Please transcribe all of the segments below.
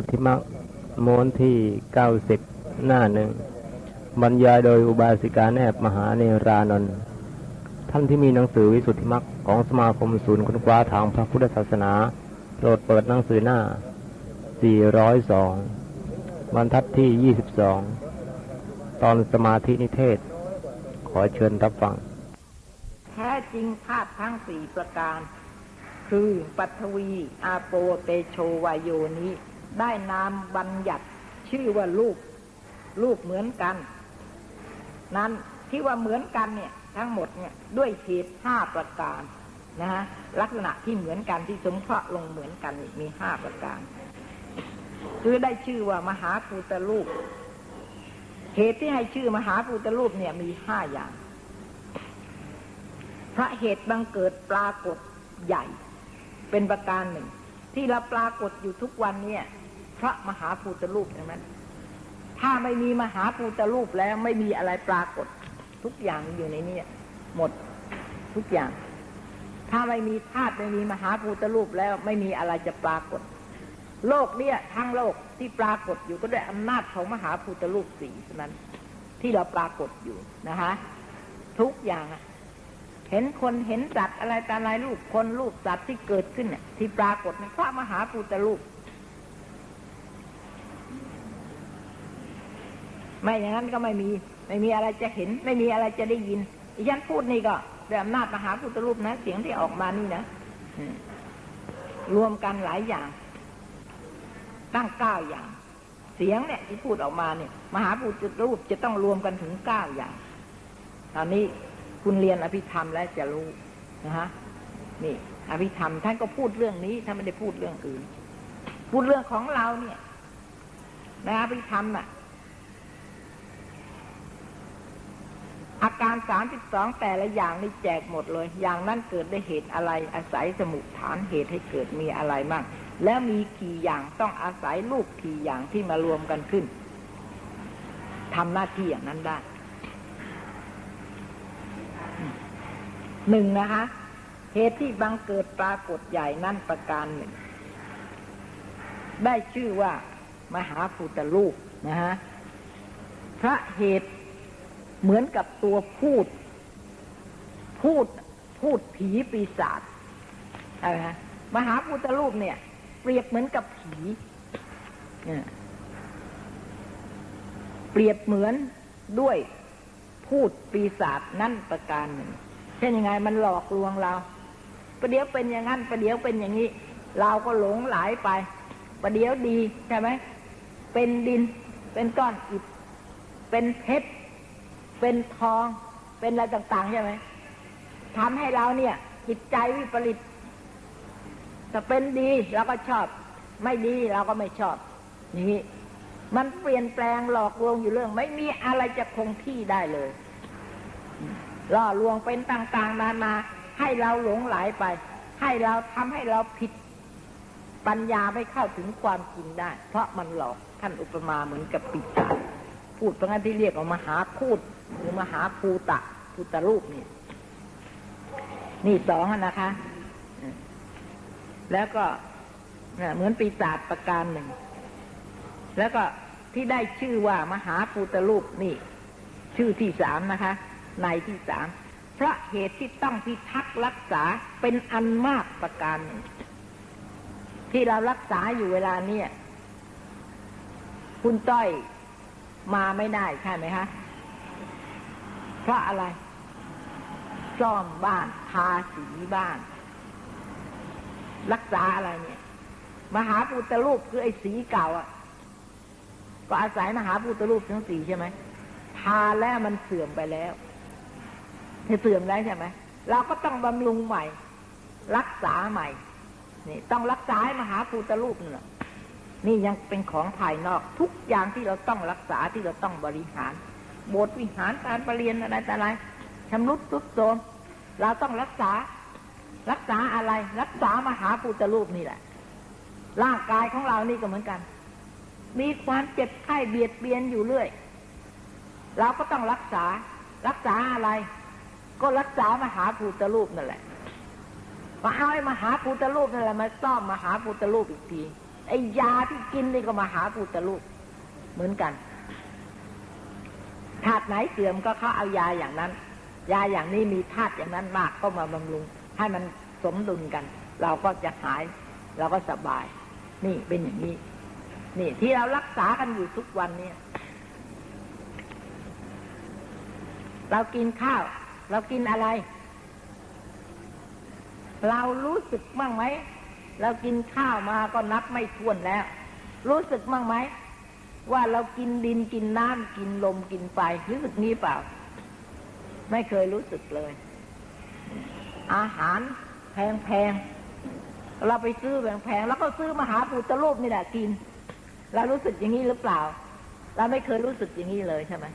สุทธิมักม้วนที่เก้าสิบหน้าหนึ่งบรรยายโดยอุบาสิกาแนบมหาเนรานนท์ท่านที่มีหนังสือวิสุทธิมักของสมาคมศูนย์ค้นคว้าทางพระพุทธศาสนาโปรดเปิดหนังสือหน้า 402 บรรทัดที่ 22 ตอนสมาธินิเทศ ขอเชิญรับฟัง แท้จริงธาตุทั้งสี่ประการ คือปัทวี อาโปเตโชวายโยนี้ ได้นามบัญญัติชื่อว่ารูปรูปเหมือนกัน นั้นที่ว่าเหมือนกันเนี่ย ทั้งหมดเนี่ยด้วยเหตุห้าประการนะฮะลักษณะที่เหมือนกันที่สมเคราะห์ลงเหมือนกันมีห้าประการ คือได้ชื่อว่ามหาภูตรูปเหตุที่ให้ชื่อมหาภูตรูปเนี่ยมีห้าอย่างพระเหตุบังเกิดปรากฏใหญ่ เป็นประการหนึ่ง ที่เราปรากฏอยู่ทุกวันเนี่ย พระมหาภูตรูปใช่ไหมถ้าไม่มีมหาภูตรูปแล้วไม่มีอะไรปรากฏ ทุกอย่างอยู่ในนี้หมดทุกอย่าง ถ้าไม่มีธาตุไม่มีมหาภูตรูปแล้วไม่มีอะไรจะปรากฏ โลกเนี่ยทั้งโลกที่ปรากฏอยู่ก็ด้วยอำนาจของมหาภูตรูปสีนั้น ที่เราปรากฏอยู่นะคะทุกอย่างเห็นคนเห็นสัตว์อะไรต่อะไรรูปคนรูปสัตว์ที่เกิดขึ้นเนี่ยที่ปรากฏในพระมหาภูตรูป ไม่อย่างนั้นก็ไม่มี ไม่มีอะไรจะเห็น ไม่มีอะไรจะได้ยินอีฉันพูดนี่ก็ด้วยอำนาจมหาพุทธรูปนะ เสียงที่ออกมานี่นะรวมกันหลายอย่าง ตั้งเก้าอย่าง เสียงเนี่ยที่พูดออกมาเนี่ย มหาพุทธรูปจะต้องรวมกันถึงเก้าอย่าง ตอนนี้คุณเรียนอภิธรรมแล้วจะรู้นะฮะนี่ อภิธรรมท่านก็พูดเรื่องนี้ท่านไม่ได้พูดเรื่องอื่น พูดเรื่องของเราเนี่ยในอภิธรรมอะ อาการสามสิบสองแต่ละอย่างนี่แจกหมดเลย อย่างนั้นเกิดได้เหตุอะไร อาศัยสมุทฐานเหตุให้เกิดมีอะไรบ้างแล้วมีกี่อย่างต้องอาศัยลูกกี่อย่างที่มารวมกันขึ้นทำหน้าที่อย่างนั้นได้หนึ่งนะคะ เหตุที่บังเกิดปรากฏใหญ่นั่นประการหนึ่ง ได้ชื่อว่า มหาภูตรูปนะฮะพระเหตุ เหมือนกับตัวพูด พูดพูดผีปีศาจอะไรฮะมหาพุทธรูปเนี่ย เปรียบเหมือนกับผีเปรียบเหมือนด้วยพูดปีศาจนั่นประการหนึ่งเช่นยังไงมันหลอกลวงเราประเดี๋ยวเป็นอย่างนั้นประเดี๋ยวเป็นอย่างนี้ เราก็หลงหลายไปประเดี๋ยวดีใช่ไหมเป็นดิน เป็นก้อนอิฐเป็นเพชร เป็นทอง เป็นอะไรต่างๆใช่ไหมทำให้เราเนี่ย จิตใจวิปริตจะเป็นดีเราก็ชอบ ไม่ดีเราก็ไม่ชอบนี่มันเปลี่ยนแปลงหลอกลวงอยู่เรื่อง ไม่มีอะไรจะคงที่ได้เลยล่อลวงเป็นต่างๆ นานาให้เราหลงไหลไป ให้เราทำให้เราผิดปัญญาไม่เข้าถึงความจริงได้ เพราะมันหลอกท่านอุปมาเหมือนกับปิศาจพูดเพราะงั้นที่เรียกออกมาหาพูด หรือมหาภูตะภูตรูปนี่นี่สองนะคะ แล้วก็เหมือนปีศาจประการหนึ่ง แล้วก็ที่ได้ชื่อว่ามหาภูตรูปนี่ ชื่อที่สามนะคะ ในที่สามเพราะเหตุที่ต้องพิทักษ์รักษาเป็นอันมากประการหนึ่งที่เรารักษาอยู่เวลาเนี้ยคุณต้อยมาไม่ได้ใช่ไหมคะ ราะอะไร ซ่อมบ้านทาสีบ้าน รักษาอะไรเนี่ย มหาพุทธรูปคือไอ้สีเก่าอะ ก็อาศัยมหาพุทธรูปทั้งสี่ใช่ไหมทาแล้วมันเสื่อมไปแล้วเสื่อมแล้วใช่ไหมเราก็ต้องบำรุงใหม่ รักษาใหม่นี่ต้องรักษาให้มหาพุทธรูปนี่นี่ยังเป็นของภายนอกทุกอย่างที่เราต้องรักษาที่เราต้องบริหาร โบสถ์วิหารการประเรียนอะไรแต่อะไรชำรุดทุดโทรมเราต้องรักษา รักษาอะไร รักษามหาปุตรูปนี่แหละ ร่างกายของเรานี่ก็เหมือนกัน มีความเจ็บไข้เบียดเบียนอยู่เรื่อย เราก็ต้องรักษา รักษาอะไร ก็รักษามหาภูตรูปนั่นแหละมาเอาไอ้มหาภูตรูปนั่นแหละมาซ่อมมหาภูตรูปอีกทีไอ้ยาที่กินนี่ก็มหาพุทธรูปเหมือนกัน ธาตุไหนเสื่อมก็เขาเอายาอย่างนั้น ยาอย่างนี้มีธาตุอย่างนั้นมากก็มาบำรุง ให้มันสมดุลกัน เราก็จะหาย เราก็สบาย นี่เป็นอย่างนี้ นี่ที่เรารักษากันอยู่ทุกวันเนี่ยเรากินข้าว เรากินอะไร เรารู้สึกมั่งไหมเรากินข้าวมาก็นับไม่ถ้วนแล้ว รู้สึกมั่งไหม ว่าเรากินดินกินน้ำกินลมกินไฟรู้สึกนี้เปล่า ไม่เคยรู้สึกเลย อาหารแพงๆเราไปซื้อแพงๆแล้วก็ซื้อมหาปุตตรูปนี่แหละกินเรารู้สึกอย่างนี้หรือเปล่า เราไม่เคยรู้สึกอย่างนี้เลยใช่ไหม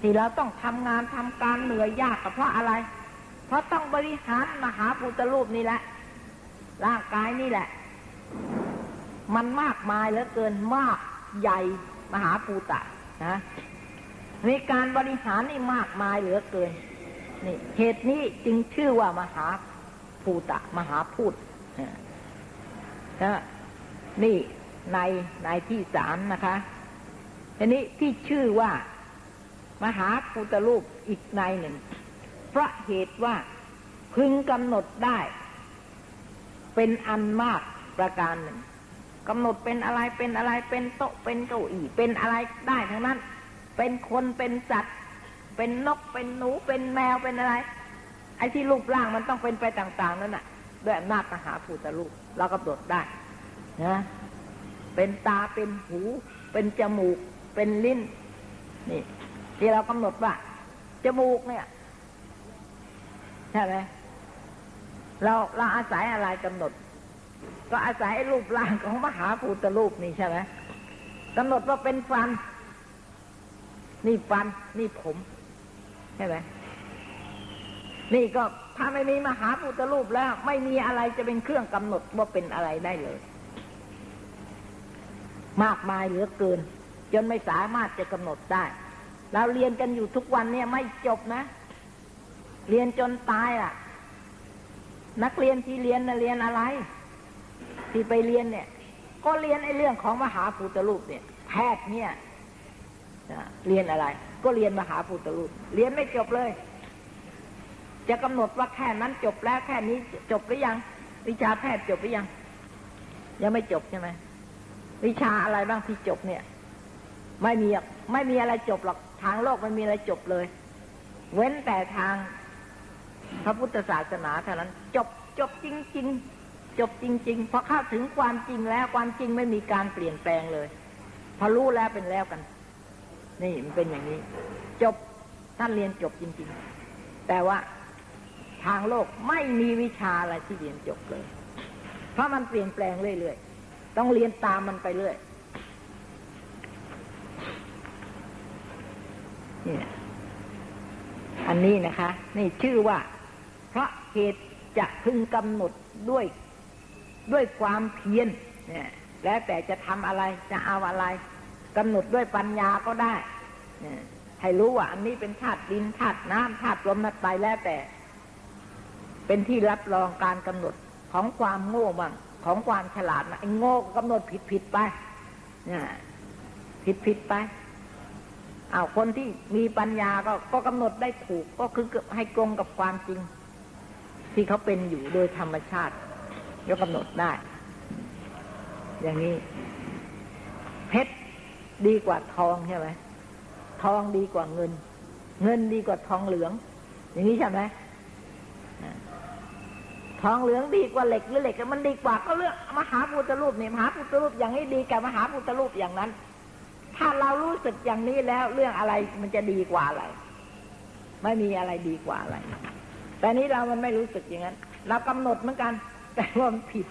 ที่เราต้องทำงานทำการเหนื่อยยากเพราะอะไร เพราะต้องบริหารมหาปุตตรูปนี่แหละ ร่างกายนี่แหละ มันมากมายเหลือเกินมาก ใหญ่มหาปูตะนะในการบริหารนี่มากมายเหลือเกินนี่เหตุนี้จึงชื่อว่ามหาภูตะ มหาพูดนะนี่ในในที่สามนะคะทีนี้ที่ชื่อว่า มหาภูตรูปอีกในหนึ่ง เพราะเหตุว่าพึงกำหนดได้ เป็นอันมากประการหนึ่ง กำหนดเป็นอะไรเป็นอะไรเป็นโต๊ะเป็นเก้าอี้เป็นอะไรได้ทั้งนั้น เป็นคนเป็นสัตว์ เป็นนกเป็นหนูเป็นแมวเป็นอะไร ไอ้ที่รูปร่างมันต้องเป็นไปต่าง ๆ นั่นน่ะ ด้วยอำนาจมหาภูตรูปเรากำหนดได้นะเป็นตาเป็นหู เป็นจมูก เป็นลิ้นนี่ที่เรากำหนดว่าจมูกเนี่ยใช่ไหมเราเราอาศัยอะไรกำหนด ก็อาศัยรูปร่างของมหาภูตรูปนี่ใช่ไหมกำหนดว่าเป็นฟัน นี่ฟัน นี่ผม ใช่ไหมนี่ก็ถ้าไม่มีมหาภูตรูปแล้ว ไม่มีอะไรจะเป็นเครื่องกำหนดว่าเป็นอะไรได้เลย มากมายเหลือเกิน จนไม่สามารถจะกำหนดได้ เราเรียนกันอยู่ทุกวันเนี่ยไม่จบนะ เรียนจนตายอะ นักเรียนที่เรียนนะเรียนอะไร ที่ไปเรียนเนี่ย ก็เรียนไอ้เรื่องของมหาภูตรูปเนี่ย แพทย์เนี่ยเรียนอะไร ก็เรียนมหาภูตรูป เรียนไม่จบเลย จะกำหนดว่าแค่นั้นจบแล้วแค่นี้จบหรือยัง วิชาแพทย์จบหรือยัง ยังไม่จบใช่ไหมวิชาอะไรบ้างที่จบเนี่ย ไม่มีไม่มีอะไรจบหรอกทางโลกไม่มีอะไรจบเลย เว้นแต่ทางพระพุทธศาสนาเท่านั้น จบจบจริงๆ จบจริงๆพอเข้าถึงความจริงแล้วความจริงไม่มีการเปลี่ยนแปลงเลย พอรู้แล้วเป็นแล้วกัน นี่มันเป็นอย่างนี้ จบท่านเรียนจบจริง ๆ แต่ว่าทางโลกไม่มีวิชาอะไรที่เรียนจบเลย เพราะมันเปลี่ยนแปลงเรื่อยๆต้องเรียนตามมันไปเรื่อยนี่อันนี้นะคะ นี่ชื่อว่า เพราะเหตุจะพึงกำหนดด้วย ด้วยความเพียรเนี่ยแล้วแต่จะทำอะไรจะเอาอะไรกำหนดด้วยปัญญาก็ได้เนี่ยให้รู้ว่าอันนี้เป็นธาตุดินธาตุน้ำธาตุลมนัดไปแล้วแต่ เป็นที่รับรองการกำหนดของความโง่บ้างของความฉลาดนะไอ้โง่กำหนดผิดผิดไปเนี่ยผิดผิดไปเอาคนที่มีปัญญาก็ก็กำหนดได้ถูกก็คือให้ตรงกับความจริง ที่เขาเป็นอยู่โดยธรรมชาติ ยกกำหนดได้ อย่างนี้ เพชรดีกว่าทองใช่ไหมทองดีกว่าเงิน เงินดีกว่าทองเหลือง อย่างนี้ใช่ไหมทองเหลืองดีกว่าเหล็กหรือเหล็กมันดีกว่าก็เลือกมหาพุทธรูปเนี่ยมหาพุทธรูปอย่างนี้ดีกับมหาพุทธรูปอย่างนั้น ถ้าเรารู้สึกอย่างนี้แล้วเรื่องอะไรมันจะดีกว่าอะไร ไม่มีอะไรดีกว่าอะไร แต่นี้เรามันไม่รู้สึกอย่างนั้น เรากำหนดเหมือนกัน แต่ว่ามันผิด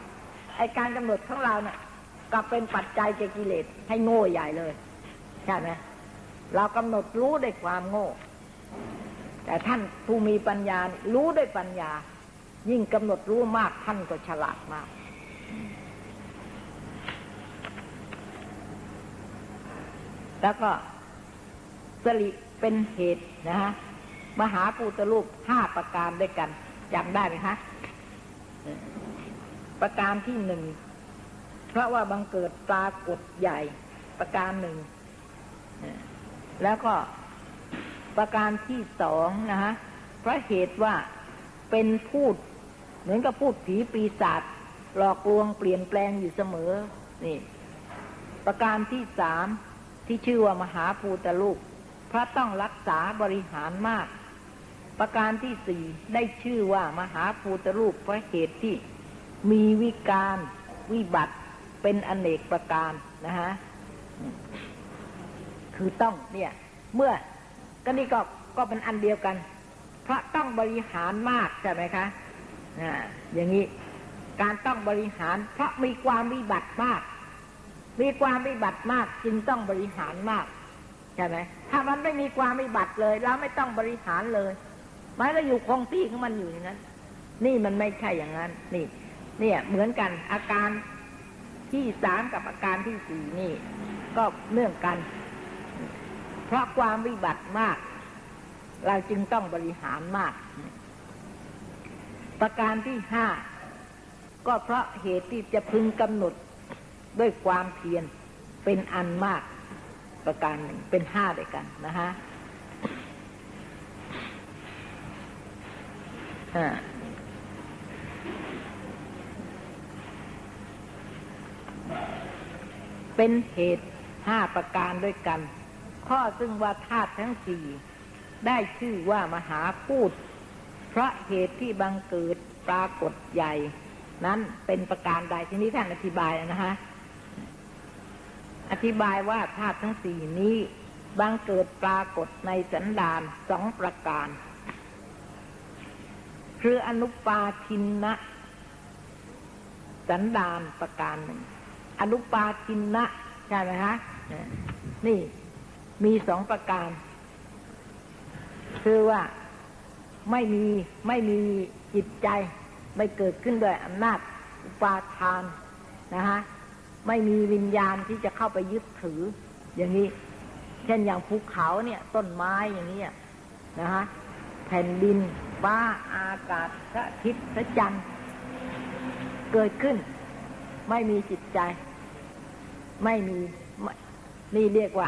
ไอการกำหนดของเราเนะ่ะกลับเป็นปัจจัยเจกิเลสให้โง่ใหญ่เลย ใช่ไหมเรากำหนดรู้ด้วยความโง่ แต่ท่านผู้มีปัญญารู้ด้วยปัญญา ยิ่งกำหนดรู้มากท่านก็ฉลาดมากแล้วก็สลิเป็นเหตุนะฮะมหาปูตรูปห้าประการด้วยกันจำได้ไหมคะ ประการที่หนึ่งเพราะว่าบังเกิดปรากฏใหญ่ประการหนึ่ง แล้วก็ประการที่สองนะฮะเพราะเหตุว่าเป็นพูด เหมือนกับพูดผีปีศาจหลอกลวงเปลี่ยนแปลงอยู่เสมอ นี่ ประการที่สามที่ชื่อว่ามหาภูตลูกพระต้องรักษาบริหารมาก ประการที่สี่ได้ชื่อว่ามหาภูตรูปเพราะเหตุที่ มีวิการวิบัติเป็นอเนกประการนะฮะคือต้องเนี่ย เมื่อก็นี่ก็ก็เป็นอันเดียวกัน เพราะต้องบริหารมากใช่ไหมคะอ่าอย่างนี้การต้องบริหาร เพราะมีความวิบัติมาก มีความวิบัติมาก จึงต้องบริหารมากใช่ไหมถ้ามันไม่มีความวิบัติเลยเราไม่ต้องบริหารเลยมันก็อยู่คงที่ของมันอยู่อย่างนั้น นี่มันไม่ใช่อย่างนั้น นี่ เนี่ยเหมือนกันอาการที่สามกับอาการที่สี่นี่ ก็เนื่องกัน เพราะความวิบัติมาก เราจึงต้องบริหารมาก ประการที่ห้าก็เพราะเหตุที่จะพึงกำหนดด้วยความเพียรเป็นอันมาก ประการหนึ่งเป็นห้าด้วยกันนะฮะ เป็นเหตุห้าประการด้วยกัน ข้อซึ่งว่าธาตุทั้งสี่ได้ชื่อว่ามหาพูด เพราะเหตุที่บังเกิดปรากฏใหญ่ นั้นเป็นประการใดที่นี้ท่านอธิบายนะฮะอธิบายว่าธาตุทั้งสี่นี้บังเกิดปรากฏในสันดานสองประการ คืออนุปาทินนะสันดานประการหนึ่ง อนุปาทินนะใช่ไหมฮะนี่มีสองประการ คือว่าไม่มีไม่มีจิตใจ ไม่เกิดขึ้นด้วยอำนาจอุปาทานนะฮะไม่มีวิญญาณที่จะเข้าไปยึดถือ อย่างนี้ เช่นอย่างภูเขาเนี่ย ต้นไม้อย่างนี้นะฮะแผ่นดินฟ้าอากาศพระอาทิตย์พระจันทร์เกิดขึ้น ไม่มีจิตใจ ไม่มีนี่เรียกว่า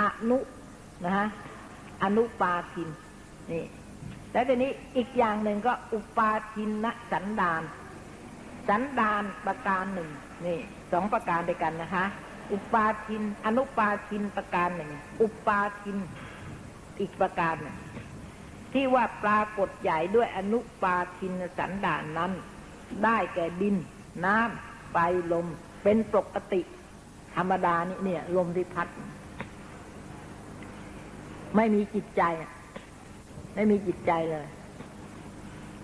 อนุนะฮะอนุปาทินนี่แล้วทีนี้อีกอย่างหนึ่งก็อุปาทินนสันดาน สันดานประการหนึ่งนี่สองประการด้วยกันนะคะ อุปาทิน อนุปาทินประการหนึ่งอุปาทินอีกประการหนึ่งที่ว่าปรากฏใหญ่ด้วยอนุปาทินสันดานนั้น ได้แก่ดิน น้ำไฟลม เป็นปกติ ธรรมดานี่เนี่ย ลมที่พัด ไม่มีจิตใจ ไม่มีจิตใจเลย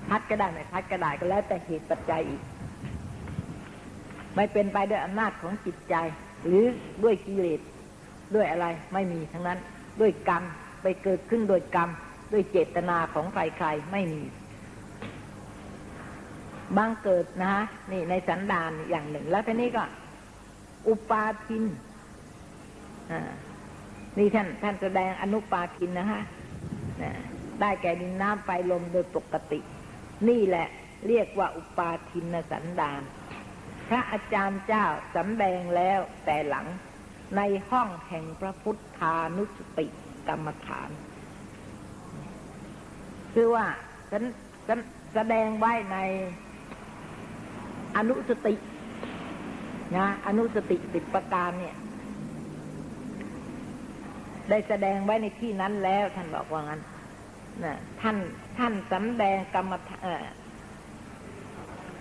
พัดก็ได้ไม่พัดก็ได้ก็แล้วแต่เหตุปัจจัยอีก ไม่เป็นไปด้วยอำนาจของจิตใจ หรือด้วยกิเลสด้วยอะไร ไม่มีทั้งนั้น ด้วยกรรมไปเกิดขึ้นโดยกรรม ด้วยเจตนาของใครๆไม่มีบางเกิดนะฮะนี่ในสันดานอย่างหนึ่ง แล้วทีนี้ก็ อุปาทินนี่ท่านท่านแสดงอนุปาทินนะฮะได้แก่ดินน้ำไฟลมโดยปกติ นี่แหละเรียกว่าอุปาทินสันดาน พระอาจารย์เจ้าสำแดงแล้วแต่หลังในห้องแห่งพระพุทธานุสติกรรมฐาน คือว่าฉันฉันแสดงไว้ในอนุสติ นะอนุสติสิบประการเนี่ย ได้แสดงไว้ในที่นั้นแล้ว ท่านบอกว่างั้นนะท่านท่านสำแดงกรรมฐาน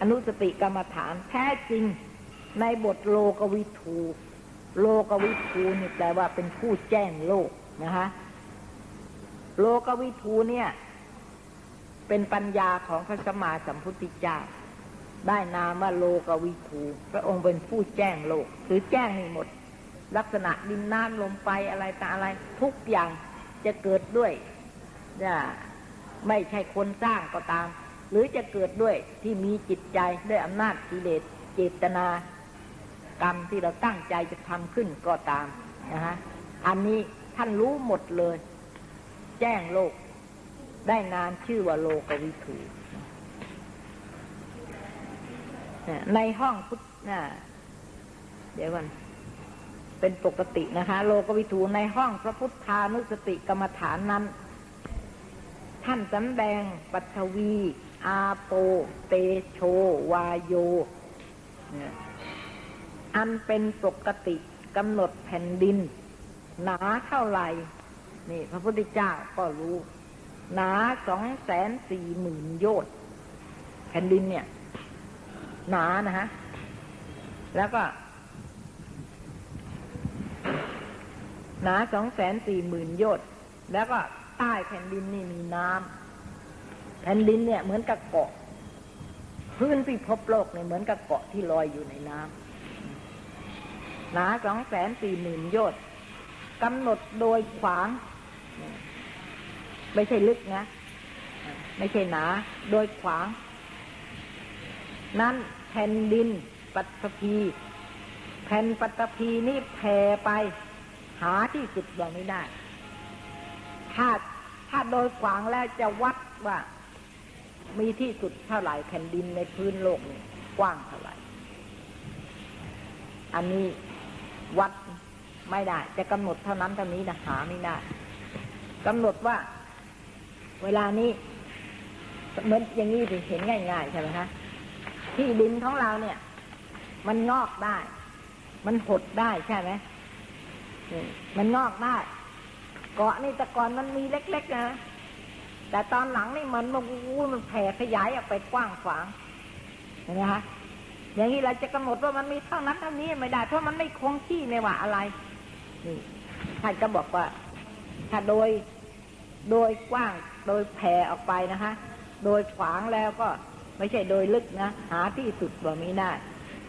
อนุสติกรรมฐาน แท้จริงในบทโลกวิทูโลกวิทูนี่แปลว่าเป็นผู้แจ้งโลกนะฮะโลกวิทูเนี่ย เป็นปัญญาของพระสมมาสัมพุทธเจ้า ได้นามว่าโลกวิทูพระองค์เป็นผู้แจ้งโลกหรือแจ้งให้หมด ลักษณะดินน้ำลมไปอะไรตาอะไร ทุกอย่างจะเกิดด้วยจะไม่ใช่คนสร้างก็ตาม หรือจะเกิดด้วยที่มีจิตใจด้วยอำนาจกิเลสเจตนากรรมที่เราตั้งใจจะทำขึ้นก็ตามนะฮะอันนี้ท่านรู้หมดเลย แจ้งโลก ได้นานชื่อว่าโลกวิถู ในห้องพุทธเดี๋ยวกันเป็นปกตินะคะ โลกวิถูในห้องพระพุทธานุสติกรรมฐานนั้น ท่านสำแดงปัทวี อาโป เตโช วาโย อันเป็นปกติกำหนดแผ่นดิน หนาเท่าไหร่ นี่ พระพุทธเจ้าก็รู้ หนาสองแสนสี่หมื่นโยชน์แผ่นดินเนี่ย หนานะฮะ แล้วก็ หนาสองแสนสี่หมื่นโยชน์แล้วก็ใต้แผ่นดินนี่มีน้ำแผ่นดินเนี่ยเหมือนกับเกาะ พื้นพิภพโลกเนี่ยเหมือนกับเกาะที่ลอยอยู่ในน้ำหนาสองแสนสี่หมื่นโยชน์กำหนดโดยขวาง ไม่ใช่ลึกนะ ไม่ใช่หนา โดยขวาง นั่น ผ่นดินปัตภีแผ่นปัตภีนี่แผ่ไป หาที่สุดอย่างนี้ได้ ถ้าถ้าโดยขวางแล้วจะวัดว่า มีที่สุดเท่าไหร่แผ่นดินในพื้นโลกนี่กว้างเท่าไหร่ อันนี้วัดไม่ได้ จะกำหนดเท่านั้นเท่านี้นะหาไม่ได้กำหนดว่า เวลานี้เหมือนอย่างนี้เห็นง่ายๆใช่ไหมคะ ที่ดินของเราเนี่ย มันงอกได้ มันหดได้ใช่ไหมมันงอกได้ เกาะนี่แต่ก่อนมันมีเล็กๆนะแต่ตอนหลังนี่มันมันมันแผ่ขยายออกไปกว้างขวางเห็นไหมคะอย่างนี้เราจะกำหนดว่ามันมีเท่านั้นเท่านี้ไม่ได้ เพราะมันไม่คงที่ในว่าอะไรนี่ท่านก็บอกว่า ถ้าโดยโดยกว้างโดยแผ่ออกไปนะคะ โดยขวางแล้วก็ ไม่ใช่โดยลึกนะ หาที่สุดบ่มีได้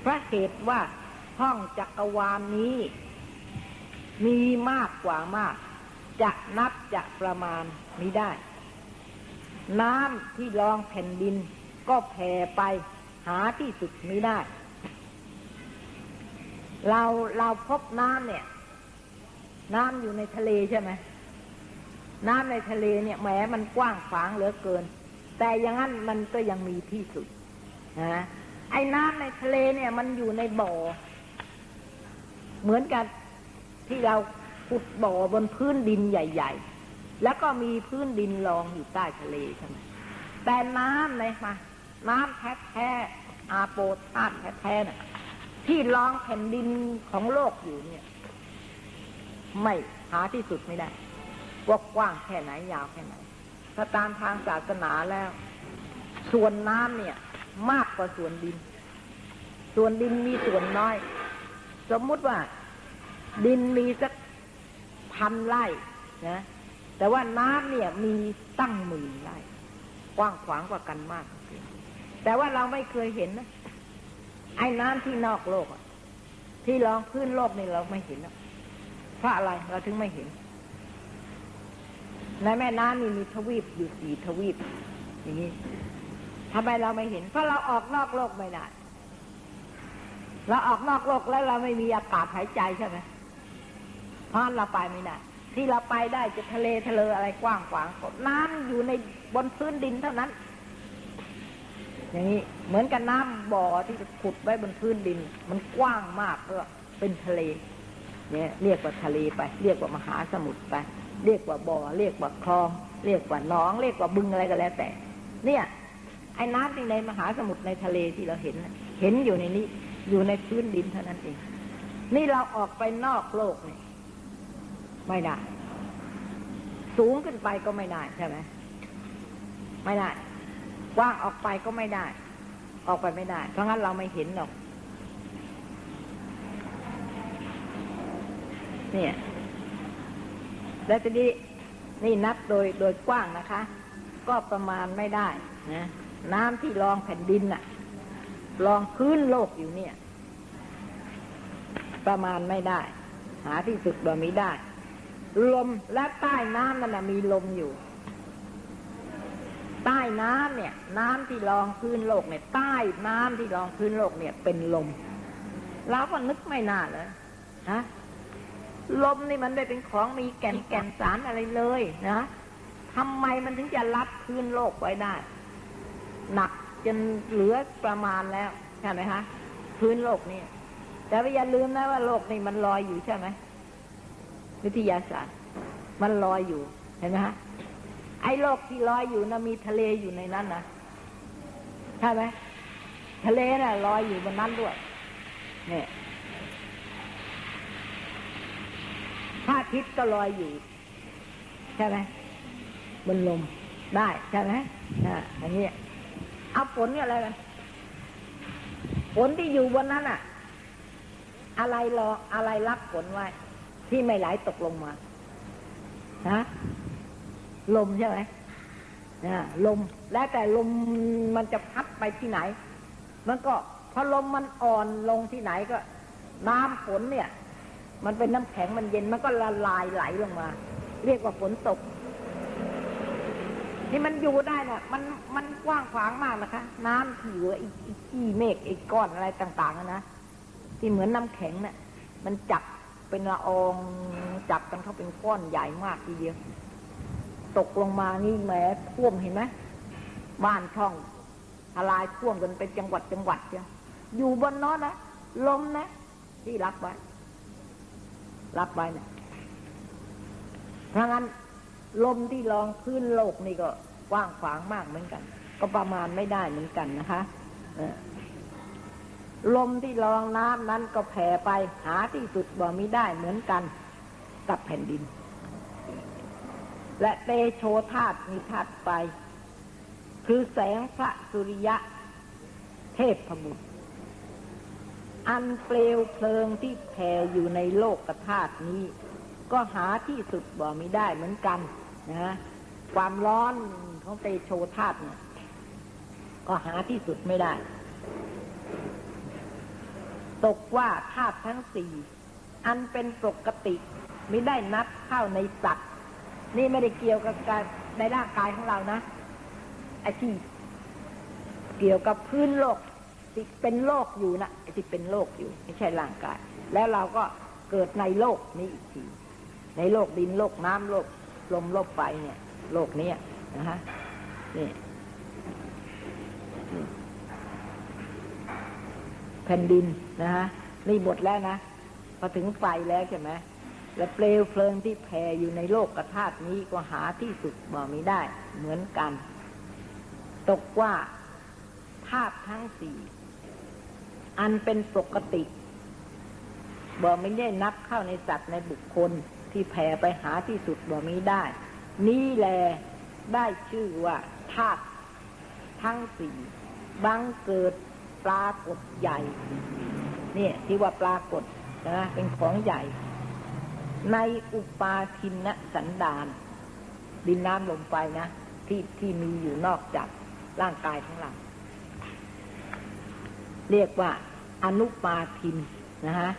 เพราะเหตุว่าห้องจักรวาลนี้ มีมากกว่ามาก จะนับจะประมาณมิได้ น้ำที่รองแผ่นดิน ก็แผ่ไปหาที่สุดมิได้ เราเราพบน้ำเนี่ย น้ำอยู่ในทะเลใช่ไหมน้ำในทะเลเนี่ยแหมมันกว้างขวางเหลือเกิน แต่อย่างนั้นมันก็ยังมีที่สุดนะไอ้น้ำในทะเลเนี่ยมันอยู่ในบ่อ เหมือนกันที่เราขุดบ่อบนพื้นดินใหญ่ ๆ แล้วก็มีพื้นดินรองอยู่ใต้ทะเลใช่ไหมแต่น้ำเลยมาน้ำแท้ๆอาโปธาตุแท้ๆน่ะที่รองแผ่นดินของโลกอยู่เนี่ย ไม่หาที่สุดไม่ได้ว่ากว้างแค่ไหนยาวแค่ไหน ถ้าตามทางศาสนาแล้ว ส่วนน้ำเนี่ย มากกว่าส่วนดิน ส่วนดินมีส่วนน้อย สมมุติว่า ดินมีสักพันไร่นะแต่ว่าน้ำเนี่ยมีตั้งหมื่นไร่กว้างขวางกว่ากันมาก แต่ว่าเราไม่เคยเห็นนะไอ้น้ำที่นอกโลกที่รองพื้นโลกนี่เราไม่เห็นเพราะอะไรเราถึงไม่เห็น ในแม่น้ำนี่มีทวีปอยู่สี่ทวีป อย่างนี้ทำไมเราไม่เห็น เพราะเราออกนอกโลกไม่ได้เราออกนอกโลกแล้วเราไม่มีอากาศหายใจใช่ไหมเพราะเราไปไม่ได้ที่เราไปได้จะทะเลทะเลอะไรกว้างขวางน้ำอยู่ในบนพื้นดินเท่านั้น อย่างนี้เหมือนกับน้ำบ่อที่ขุดไว้บนพื้นดิน มันกว้างมากก็เป็นทะเล เนี่ย เรียกว่าทะเลไป เรียกว่ามหาสมุทรไป เรียกว่าบ่อ เรียกว่าคลอง เรียกว่าน้อง เรียกว่าบึงอะไรก็แล้วแต่ เนี่ย ไอ้น้ำที่ในมหาสมุทรในทะเลที่เราเห็น เห็นอยู่ในนี้ อยู่ในพื้นดินเท่านั้นเอง นี่เราออกไปนอกโลกเนี่ยไม่ได้ สูงขึ้นไปก็ไม่ได้ใช่ไหมไม่ได้กว้างออกไปก็ไม่ได้ ออกไปไม่ได้ เพราะงั้นเราไม่เห็นหรอก เนี่ย แล้วทีนี้นี่นับโดยโดยกว้างนะคะ ก็ประมาณไม่ได้นะน้ำที่รองแผ่นดินน่ะรองพื้นโลกอยู่เนี่ย ประมาณไม่ได้ หาที่สุดโดยไม่ได้ ลมและใต้น้ำนั่นมีลมอยู่ ใต้น้ำเนี่ย น้ำที่รองพื้นโลกเนี่ย ใต้น้ำที่รองพื้นโลกเนี่ย เป็นลมเราก็นึกไม่น่าเลยฮะ ลมนี่มันไม่เป็นของมีแก่นแก่นสารอะไรเลยนะทำไมมันถึงจะรัดพื้นโลกไว้ได้ หนักจนเหลือประมาณแล้วใช่ไหมคะพื้นโลกนี่แต่อย่าลืมนะว่าโลกนี่มันลอยอยู่ใช่ไหมวิทยาศาสตร์ มันลอยอยู่เห็นไหมฮะไอ้โลกที่ลอยอยู่นะมีทะเลอยู่ในนั้นนะใช่ไหมทะเลน่ะลอยอยู่บนนั้นด้วยเนี่ย ระอาทิตย์ก็ลอยอยู่ ใช่ไหมบนลมได้ใช่ไหมอ่าอย่างนี้เอาฝนเนี่ยอะไรกันฝนที่อยู่บนนั้นอะอะไรรออะไรรับฝนไว้ ที่ไม่ไหลตกลงมาฮะลมใช่ไหมนะลมแล้วแต่ลมมันจะพัดไปที่ไหน มันก็พอลมมันอ่อนลงที่ไหนก็ น้ำฝนเนี่ย มันเป็นน้ำแข็งมันเย็นมันก็ละลายไหลลงมา เรียกว่าฝนตก ที่มันอยู่ได้น่ะ มันมันกว้างขวางมากนะคะ น้ำที่อยู่ไอ้ขี้เมฆไอ้ก้อนอะไรต่าง ๆนะที่เหมือนน้ำแข็งนะ่ะ มันจับเป็นละอองจับกันเข้าเป็นก้อนใหญ่มากทีเดียวตกลงมานี่แหมท่วมเห็นไหมบ้านช่องทลายท่วมกันเป็นจังหวัดจังหวัดเจ้าอยู่บนน้อนนะลมนะ ที่รับไว้ รับไว้นะเพราะงั้นลมที่รองพื้นโลกนี่ก็กว้างขวางมากเหมือนกัน ก็ประมาณไม่ได้เหมือนกันนะคะลมที่รองน้ำนั้นก็แผ่ไปหาที่สุดบ่มีได้เหมือนกันกับแผ่นดิน และเตโชธาตุมีธาตุไปคือแสงพระสุริยะ เทพพบุตร อันเปลวเพลิงที่แผ่อยู่ในโลกธาตุนี้ ก็หาที่สุดบ่มีได้เหมือนกันนะความร้อนของเตโชธาตุเนี่ย ก็หาที่สุดไม่ได้ ตกว่าธาตุทั้งสี่อันเป็นปกติไม่ได้นับเข้าในสัตว์ นี่ไม่ได้เกี่ยวกับการในร่างกายของเรานะไอ้ที่เกี่ยวกับพื้นโลก ที่เป็นโลกอยู่นะไอ้ที่เป็นโลกอยู่ ไม่ใช่ร่างกาย แล้วเราก็เกิดในโลกนี้อีกที ในโลกดินโลกน้ำโลกลมโลกไฟเนี่ย โลกนี้นะฮะนี่แผ่นดินนะฮะนี่หมดแล้วนะพอถึงไฟแล้วใช่ไหมและเปลวเพลิงที่แผ่อยู่ในโลกกระธาตุนี้ก็หาที่สุดบ่ไม่ได้ เหมือนกัน ตกว่าธาตุทั้งสี่ อันเป็นปกติบ่ไม่ได้นับเข้าในสัตว์ในบุคคลที่แผ่ไปหาที่สุดบ่มีได้ นี่แลได้ชื่อว่าธาตุทั้งสี่บังเกิดปรากฏใหญ่ เนี่ยที่ว่าปรากฏนะเป็นของใหญ่ ในอุปาทินสันดาน ดินน้ำลมไฟนะ ที่ที่มีอยู่นอกจากร่างกายของเรา เรียกว่าอนุปาทินนะฮะ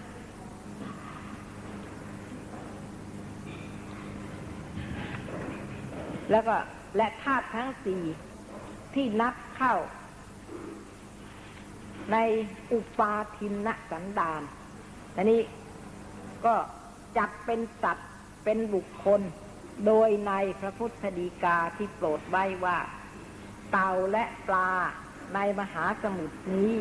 แล้วก็และธาตุทั้งสี่ที่นับเข้า ในอุปาทินสันดานอันนี้ก็จัดเป็นสัตว์เป็นบุคคล โดยในพระพุทธดีกาที่โปรดไว้ว่า เต่าและปลาในมหาสมุทรนี้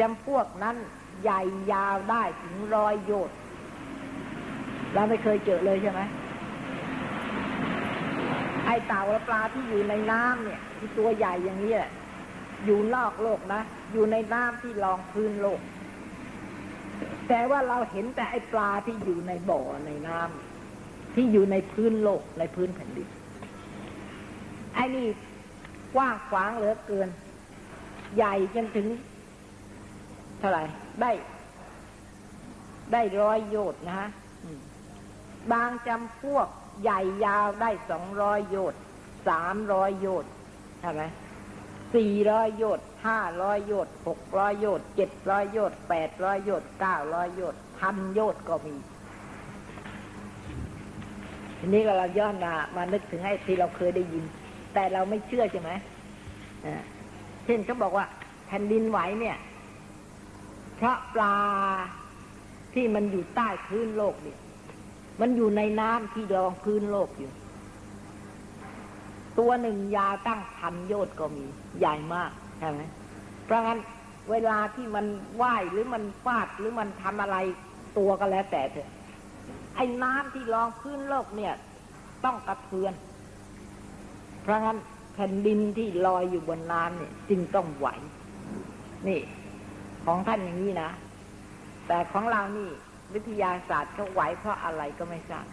จำพวกนั้นใหญ่ยาวได้ถึงร้อยโยชน์เราไม่เคยเจอเลยใช่ไหมไอเต่าและปลาที่อยู่ในน้ำเนี่ยที่ตัวใหญ่อย่างนี้แหละอยู่นอกโลกนะ อยู่ในน้ำที่รองพื้นโลก แต่ว่าเราเห็นแต่ไอปลาที่อยู่ในบ่อในน้ำที่อยู่ในพื้นโลกในพื้นแผ่นดินไอ้นี่กว้างขวางเหลือเกิน ใหญ่จนถึง เท่าไหร่ ได้ ได้ร้อยโยชนะฮะบางจำพวกใหญ่ยาวได้สองร้อยโยชสามร้อยโยชใช่ไหมสี่ร้อยโยชห้าร้อยโยชหกร้อยโยชเจ็ดร้อยโยชแปดร้อยโยชเก้าร้อยโยชพันโยชก็มี ทีนี้ก็เราย้อนมามานึกถึงไอ้ที่เราเคยได้ยิน แต่เราไม่เชื่อใช่ไหมเช่นเขาบอกว่า แผ่นดินไหวเนี่ย เพราะปลาที่มันอยู่ใต้พื้นโลกเนี่ย มันอยู่ในน้ำที่รองพื้นโลกอยู่ ตัวหนึ่งยาวตั้งพันโยชน์ก็มี ใหญ่มากใช่ไหมเพราะงั้นเวลาที่มันว่ายหรือมันฟาดหรือมันทำอะไรตัวก็แล้วแต่เถอะ ไอ้น้ำที่รองพื้นโลกเนี่ย ต้องกระเทือน เพราะงั้นแผ่นดินที่ลอยอยู่บนน้ำเนี่ย จึงต้องไหว นี่ ของท่านอย่างนี้นะ แต่ของเรานี่ วิทยาศาสตร์เขาไหวเพราะอะไรก็ไม่ทราบ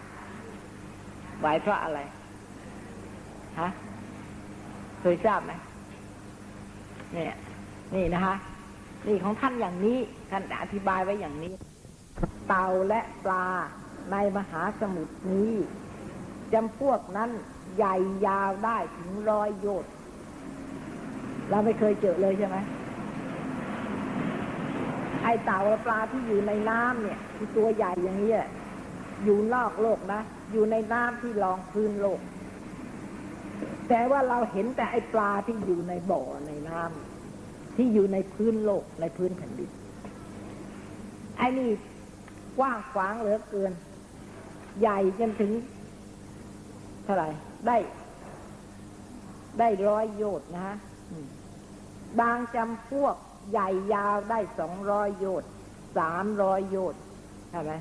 ไหวเพราะอะไรฮะเคยทราบไหมเนี่ย นี่นะคะนี่ของท่านอย่างนี้ท่านอธิบายไว้อย่างนี้ เต่าและปลาในมหาสมุทรนี้จำพวกนั้นใหญ่ยาวได้ถึงร้อยโยชน์เราไม่เคยเจอเลยใช่ไหม ไอเต่าและปลาที่อยู่ในน้ำเนี่ยที่ตัวใหญ่อย่างนี้อยู่นอกโลกนะ อยู่ในน้ำที่รองพื้นโลก แต่ว่าเราเห็นแต่ไอปลาที่อยู่ในบ่อในน้ำที่อยู่ในพื้นโลกในพื้นแผ่นดินไอ้นี่กว้างขวางเหลือเกิน ใหญ่จนถึงเท่าไหร่ได้ ได้ร้อยโยชน์นะฮะบางจำพวก ใหญ่ยาวได้สองร้อยโยชน์สามร้อยโยชน์ใช่ไหม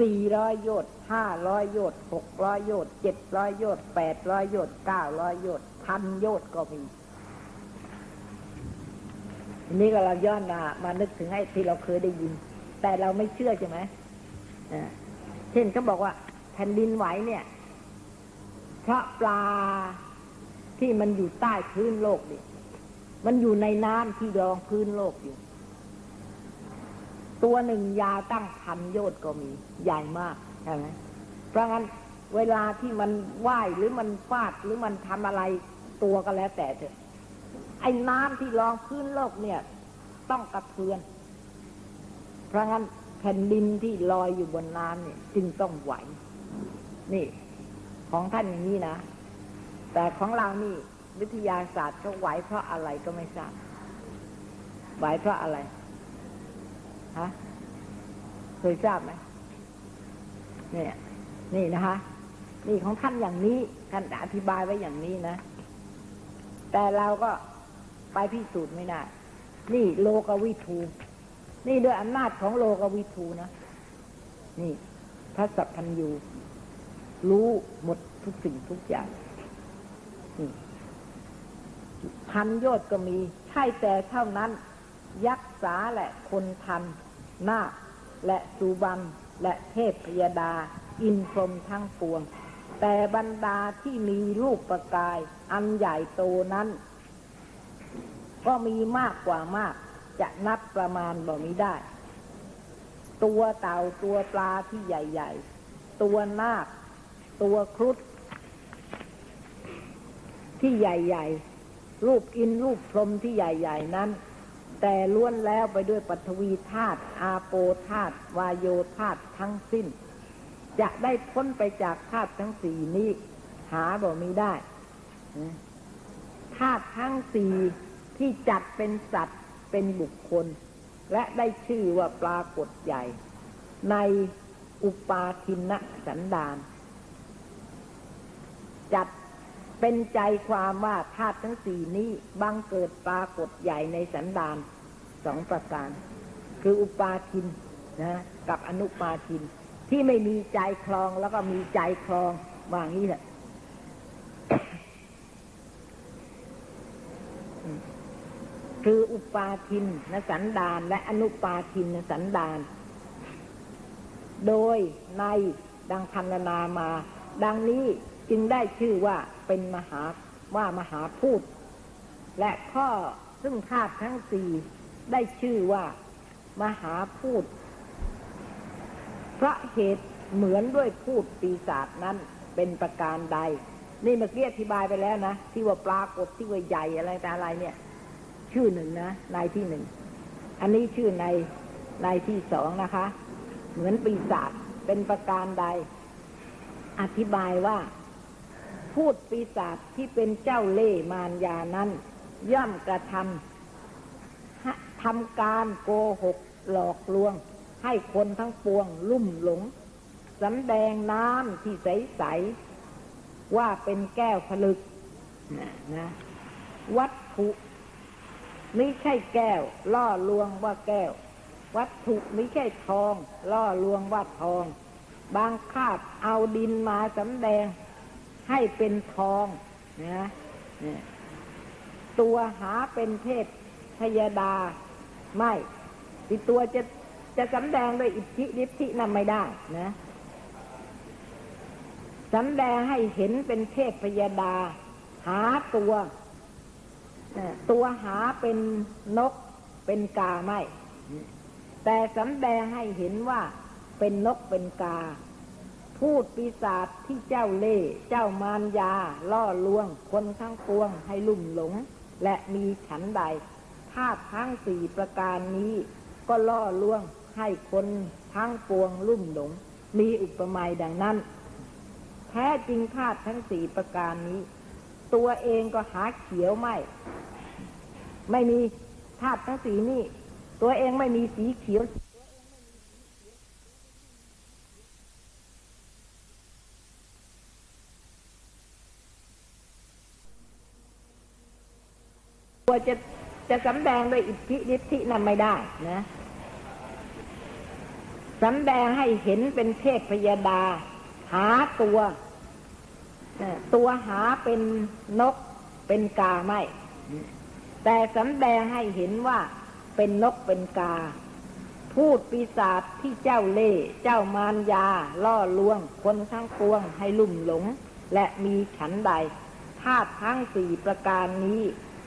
สี่ร้อยโยชน์ห้าร้อยโยชน์หกร้อยโยชน์เจ็ดร้อยโยชน์แปดร้อยโยชน์เก้าร้อยโยชน์พันโยชน์ก็มีทีนี้ก็เราย้อนมามานึกถึงไอ้ที่เราเคยได้ยิน แต่เราไม่เชื่อใช่ไหมเช่นเขาบอกว่า แผ่นดินไหวเนี่ยเพราะปลาที่มันอยู่ใต้พื้นโลกนี่ มันอยู่ในน้ำที่รองพื้นโลกอยู่ ตัวหนึ่งยาวตั้งพันโยชน์ก็มี ใหญ่มากใช่ไหมเพราะงั้นเวลาที่มันว่ายหรือมันฟาดหรือมันทำอะไรตัวก็แล้วแต่เถอะ ไอ้น้ำที่รองพื้นโลกเนี่ย ต้องกระเทือน เพราะงั้นแผ่นดินที่ลอยอยู่บนน้ำเนี่ย จึงต้องไหว นี่ ของท่านอย่างนี้นะ แต่ของเรานี่ วิทยาศาสตร์เขาไหวเพราะอะไรก็ไม่ทราบไหวเพราะอะไรฮะเคยทราบไหมเนี่ย นี่นะคะ นี่ของท่านอย่างนี้ท่านอธิบายไว้อย่างนี้นะ แต่เราก็ไปพิสูจน์ไม่ได้ นี่โลกวิทู นี่ด้วยอำนาจของโลกวิทูนะ นี่พระสัพพัญยูรู้หมดทุกสิ่งทุกอย่าง พันยอดก็มี ใช่แต่เท่านั้น ยักษ์สาและคนทัน นาคและสุบันและเทพพยดา อินพรมทั้งปวง แต่บรรดาที่มีรูปประกาย อันใหญ่โตนั้น ก็มีมากกว่ามาก จะนับประมาณบ่มีได้ ตัวเต่าตัวปลาที่ใหญ่ ๆ ตัวนาค ตัวครุฑที่ใหญ่ ๆ รูปอินรูปพรมที่ใหญ่ ๆ นั้น แต่ล้วนแล้วไปด้วยปฐวีธาตุอาโปธาตุวายโยธาตุทั้งสิ้น จะได้พ้นไปจากธาตุทั้งสี่นี้ หาบ่มีได้ธาตุทั้งสี่ที่จัดเป็นสัตว์เป็นบุคคล และได้ชื่อว่าปรากฏใหญ่ ในอุปาทินสันดาน จัด เป็นใจความว่าธาตุทั้งสี่นี้บังเกิดปรากฏใหญ่ในสันดานสองประการ คืออุปาทินนะกับอนุปาทิน ที่ไม่มีใจคลองแล้วก็มีใจคลองว่างี้แหละคืออุปาทินนสันดาน และอนุปาทินนสันดาน โดยในดังพันนามา ดังนี้ จึงได้ชื่อว่าเป็นมหาว่ามหาพูด และข้อซึ่งธาตุทั้งสี่ได้ชื่อว่า มหาพูดเพราะเหตุเหมือนด้วยพูดปีศาจนั้นเป็นประการใด นี่เมื่อกี้อธิบายไปแล้วนะ ที่ว่าปลากฏที่ว่าใหญ่อะไรแต่อะไรเนี่ย ชื่อหนึ่งนะในที่หนึ่ง อันนี้ชื่อในในที่สองนะคะ เหมือนปีศาจเป็นประการใด อธิบายว่า พูดปีศาจที่เป็นเจ้าเล่มารยานั้น ย่อมกระทำทำการโกหกหลอกลวง ให้คนทั้งปวงลุ่มหลงสำแดงน้ำที่ใส ๆ ว่าเป็นแก้วผลึกนะนะวัตถุไม่ใช่แก้ว ล่อลวงว่าแก้ว วัตถุไม่ใช่ทอง ล่อลวงว่าทอง บางคาบเอาดินมาสำแดง ให้เป็นทองนะตัวหาเป็นเทพพยาดาไม่ที่ตัวจะจะสำแดงด้วยอิทธิฤทธินั้นไม่ได้นะสำแดงให้เห็นเป็นเทพพยาดา หาตัวตัวหาเป็นนกเป็นกาไม่ แต่สำแดงให้เห็นว่าเป็นนกเป็นกา พูดปีศาจที่เจ้าเล่เจ้ามารยา ล่อลวง คนทั้งปวงให้ลุ่มหลง และมีฉันใดธาตุทั้งสี่ประการนี้ ก็ล่อลวงให้คนทั้งปวงลุ่มหลง มีอุปมาดังนั้น แท้จริงธาตุทั้งสี่ประการนี้ ตัวเองก็หาเขียวไม่ ไม่มีธาตุทั้งสีนี่ ตัวเองไม่มีสีเขียว ตัวจะจะสำแดงโดยอิทธิฤทธินั้นไม่ได้นะสำแดงให้เห็นเป็นเทพพยาดา หาตัวตัวหาเป็นนกเป็นกาไม่ แต่สำแดงให้เห็นว่าเป็นนกเป็นกา พูดปีศาจที่เจ้าเล่เจ้ามารยา ล่อลวง คนทั้งปวงให้ลุ่มหลง และมีฉันใดธาตุทั้งสี่ประการนี้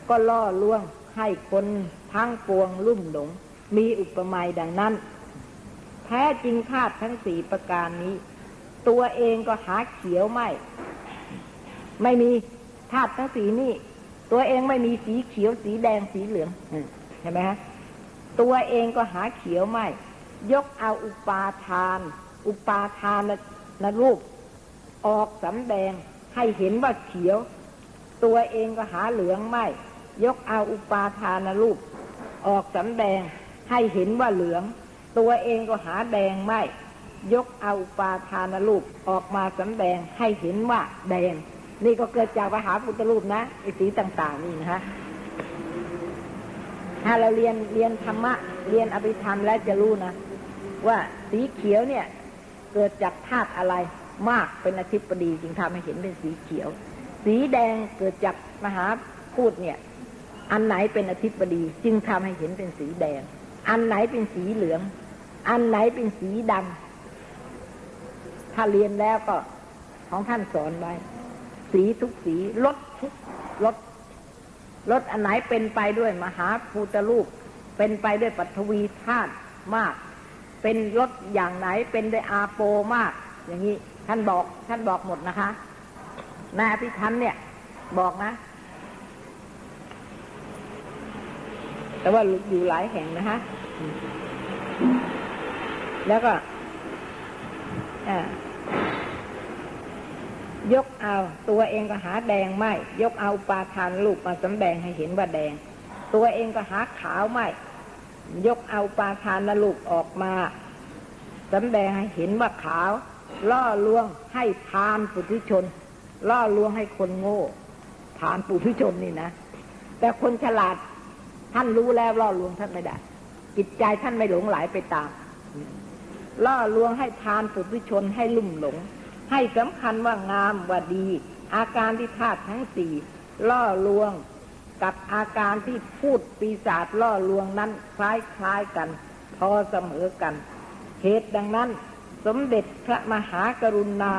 ก็ล่อลวงให้คนทั้งปวงลุ่มหลง มีอุปมาดังนั้น แท้จริงธาตุทั้งสี่ประการนี้ ตัวเองก็หาเขียวไม่ ไม่มีธาตุทั้งสีนี่ ตัวเองไม่มีสีเขียวสีแดงสีเหลืองเห็นไหมฮะตัวเองก็หาเขียวไม่ ยกเอาอุปาทาน อุปาทานนรูป ออกสำแดงให้เห็นว่าเขียว ตัวเองก็หาเหลืองไม่ ยกเอาอุปาทานรูป ออกสำแดงให้เห็นว่าเหลือง ตัวเองก็หาแดงไม่ ยกเอาอุปาทานรูปออกมาสำแดงให้เห็นว่าแดง นี่ก็เกิดจากมหาพุทธรูปนะไอสีต่าง ๆ นี่นะฮะถ้าเราเรียนเรียนธรรมะ เรียนอภิธรรมแล้วจะรู้นะ ว่าสีเขียวเนี่ย เกิดจากธาตุอะไรมากเป็นอธิปดีจึงทำให้เห็นเป็นสีเขียว สีแดงเกิดจากมหาพูดเนี่ย อันไหนเป็นอธิปดีจึงทำให้เห็นเป็นสีแดง อันไหนเป็นสีเหลือง อันไหนเป็นสีดำถ้าเรียนแล้วก็ของท่านสอนไว้ สีทุกสีลดทุกลดรถอันไหนเป็นไปด้วยมหาภูตรูป เป็นไปด้วยปัทวีธาตุมาก เป็นรถอย่างไหนเป็นด้วยอาโปมาก อย่างนี้ท่านบอกท่านบอกหมดนะคะนายอภิธรรมเนี่ย บอกนะ แต่ว่าอยู่หลายแห่งนะคะ แล้วก็ยกเอาตัวเองก็หาแดงไม่ ยกเอาปาทานลูกมาสำแดงให้เห็นว่าแดง ตัวเองก็หาขาวไม่ ยกเอาปาทานนลูกออกมาสำแดงให้เห็นว่าขาว ล่อลวงให้ทานปุถุชน ล่อลวงให้คนโง่ทานปุถุชนนี่นะ แต่คนฉลาด ท่านรู้แล้วล่อลวงท่านไม่ได้ จิตใจท่านไม่หลงไหลไปตาม ล่อลวงให้ทานปุถุชนให้ลุ่มหลง ให้สำคัญว่างามว่าดี อาการที่ธาตุทั้งสี่ล่อลวงกับอาการที่พูดปีศาจล่อลวงนั้นคล้ายคล้ายกัน พอเสมอกัน เหตุดังนั้น สมเด็จพระมหากรุณา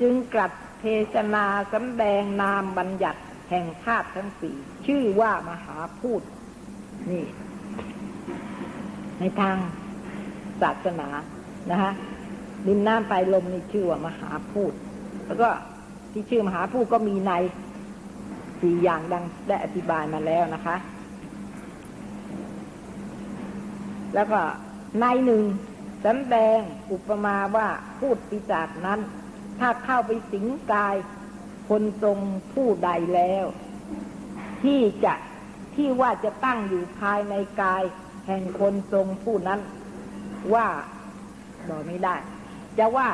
จึงกลัดเทศนาสำแดงนามบัญญัติแห่งธาตุทั้งสี่ ชื่อว่ามหาพูด นี่ ในทางศาสนานะฮะดินน้ำไฟลมนี่ชื่อว่ามหาพูด แล้วก็ที่ชื่อมหาพูดก็มีในสี่อย่างดังได้อธิบายมาแล้วนะคะ แล้วก็ในหนึ่งสำแดงอุปมาว่าพูดปิจาจนั้น ถ้าเข้าไปสิงกาย คนทรงผู้ใดแล้ว ที่จะ ที่ว่าจะตั้งอยู่ภายในกาย แห่งคนทรงผู้นั้น ว่าบอกไม่ได้ จะว่า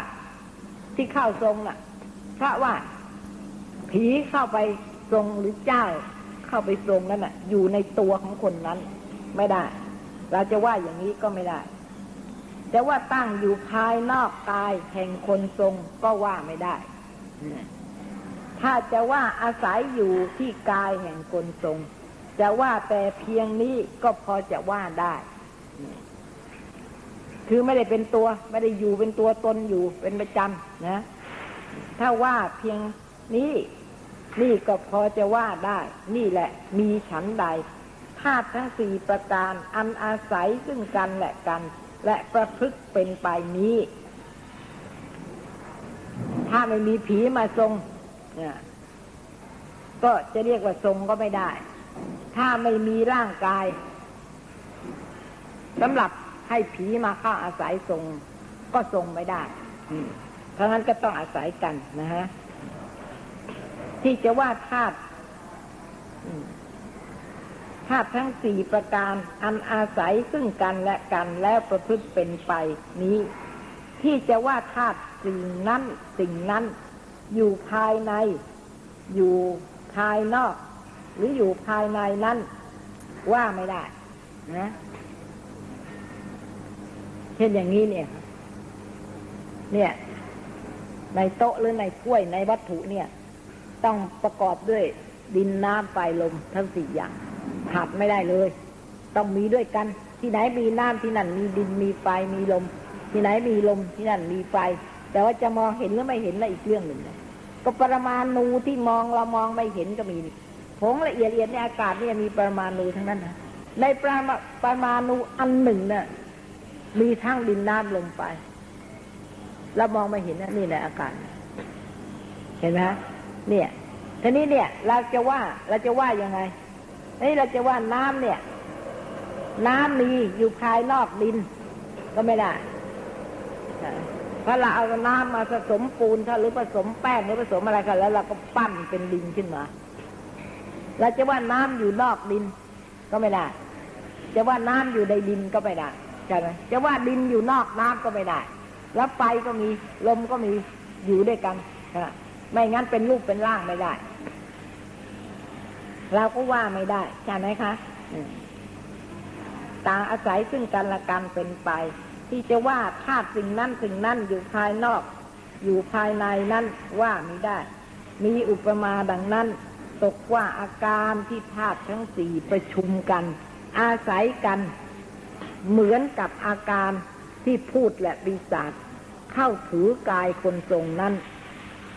ที่เข้าทรงน่ะเพราะว่าผีเข้าไปทรงหรือเจ้าเข้าไปทรงนั้นอะ อยู่ในตัวของคนนั้น ไม่ได้ เราจะว่าอย่างนี้ก็ไม่ได้จะว่าตั้งอยู่ภายนอกกายแห่งคนทรงก็ว่าไม่ได้ ถ้าจะว่าอาศัยอยู่ที่กายแห่งคนทรง จะว่าแต่เพียงนี้ก็พอจะว่าได้ คือไม่ได้เป็นตัวไม่ได้อยู่เป็นตัวตนอยู่เป็นประจำนะ ถ้าว่าเพียงนี้ นี่ก็พอจะว่าได้ นี่แหละ มีฉันใดธาตุทั้งสี่ประการ อันอาศัยซึ่งกันและกัน และประพฤติเป็นไปนี้ ถ้าไม่มีผีมาทรงเนี่ยก็จะเรียกว่าทรงก็ไม่ได้ ถ้าไม่มีร่างกายสำหรับให้ผีมาเข้าอาศัยทรง ก็ทรงไม่ได้เพราะงั้นก็ต้องอาศัยกันนะฮะที่จะว่าธาตุธาตุทั้งสี่ประการอันอาศัยซึ่งกันและกันแล้วประพฤติเป็นไปนี้ ที่จะว่าธาตุสิ่งนั้นสิ่งนั้น อยู่ภายใน อยู่ภายนอก หรืออยู่ภายในนั้นว่าไม่ได้นะเช่นอย่างนี้เนี่ย เนี่ย ในโต๊ะหรือในถ้วยในวัตถุเนี่ย ต้องประกอบด้วยดินน้ำไฟลมทั้งสี่อย่างขาดไม่ได้เลย ต้องมีด้วยกัน ที่ไหนมีน้ำที่นั่น มีดินมีไฟมีลม ที่ไหนมีลมที่นั่นมีไฟ แต่ว่าจะมองเห็นหรือไม่เห็นละอีกเรื่องหนึ่งก็ปรมาณูที่มองเรามองไม่เห็นก็มี ผงละเอียดเอียดในอากาศเนี่ยมีปรมาณูทั้งนั้นนะในปรมาปรมาณูอันหนึ่งเนี่ยมีทั้งดินน้ำลมไฟเรามองม่เห็นนะนี่แหละอากาศ เห็นไหมเนี่ยทีนี้เนี่ย เราจะว่าเราจะว่ายังไงนี่เราจะว่าน้ำเนี่ย น้ำมีอยู่ภายนอกดิน ก็ไม่ได้ถ้าะเราเอาน้ำมาผสมปูนถ้าหรือผสมแป้งหรือผสมอะไรกันแล้วเราก็ปั้นเป็นดินขึ้นมา เราจะว่าน้ำอยู่นอกดินก็ไม่ได้ จะว่าน้ำอยู่ในดินก็ไม่ได้ใช่ไหมจะว่าดินอยู่นอกน้ำก็ไม่ได้ แล้วไฟก็มีลมก็มีอยู่ด้วยกันไม่งั้นเป็นรูปเป็นร่างไม่ได้ เราก็ว่าไม่ได้ใช่ไหมคะต่างอาศัยซึ่งกันและกันเป็นไป ที่จะว่าธาตุสิ่งนั้นสิ่งนั้นอยู่ภายนอก อยู่ภายในนั้นว่าไม่ได้ มีอุปมาดังนั้น ตกว่าอาการที่ธาตุทั้งสี่ประชุมกัน อาศัยกัน เหมือนกับอาการที่พูดและปีศาจเข้าถือกายคนทรงนั้น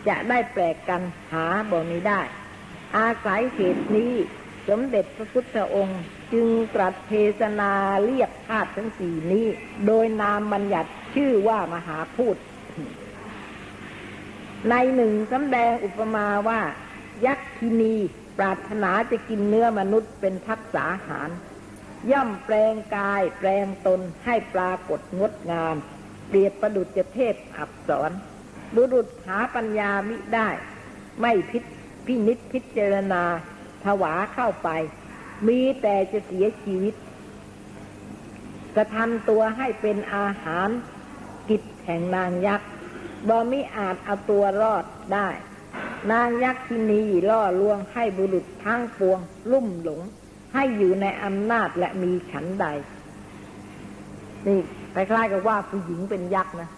จะได้แปลกกันหาบ่มีได้ อาศัยเหตุนี้สมเด็จพระพุทธองค์จึงตรัสเทศนาเรียกธาตุทั้งสี่นี้ โดยนามบัญญัติชื่อว่ามหาพูดในหนึ่งสำแดงอุปมาว่า ยักษินี ปรารถนาจะกินเนื้อมนุษย์เป็นทักษาหาร ย่อมแปลงกายแปลงตนให้ปรากฏงดงาม เปรียบประดุจเทพอับสอนบุรุษหาปัญญามิได้ ไม่พิพินิษพิจารณา ถวาเข้าไป มีแต่จะเสียชีวิต กระทำตัวให้เป็นอาหาร กิจแห่งนางยักษ์บ่มิอาจเอาตัวรอดได้ นางยักษ์ที่นีล่อลวงให้บุรุษทั้งปวง ลุ่มหลง ให้อยู่ในอำนาจและมีฉันใด นี่คล้ายๆกับว่าผู้หญิงเป็นยักษ์นะ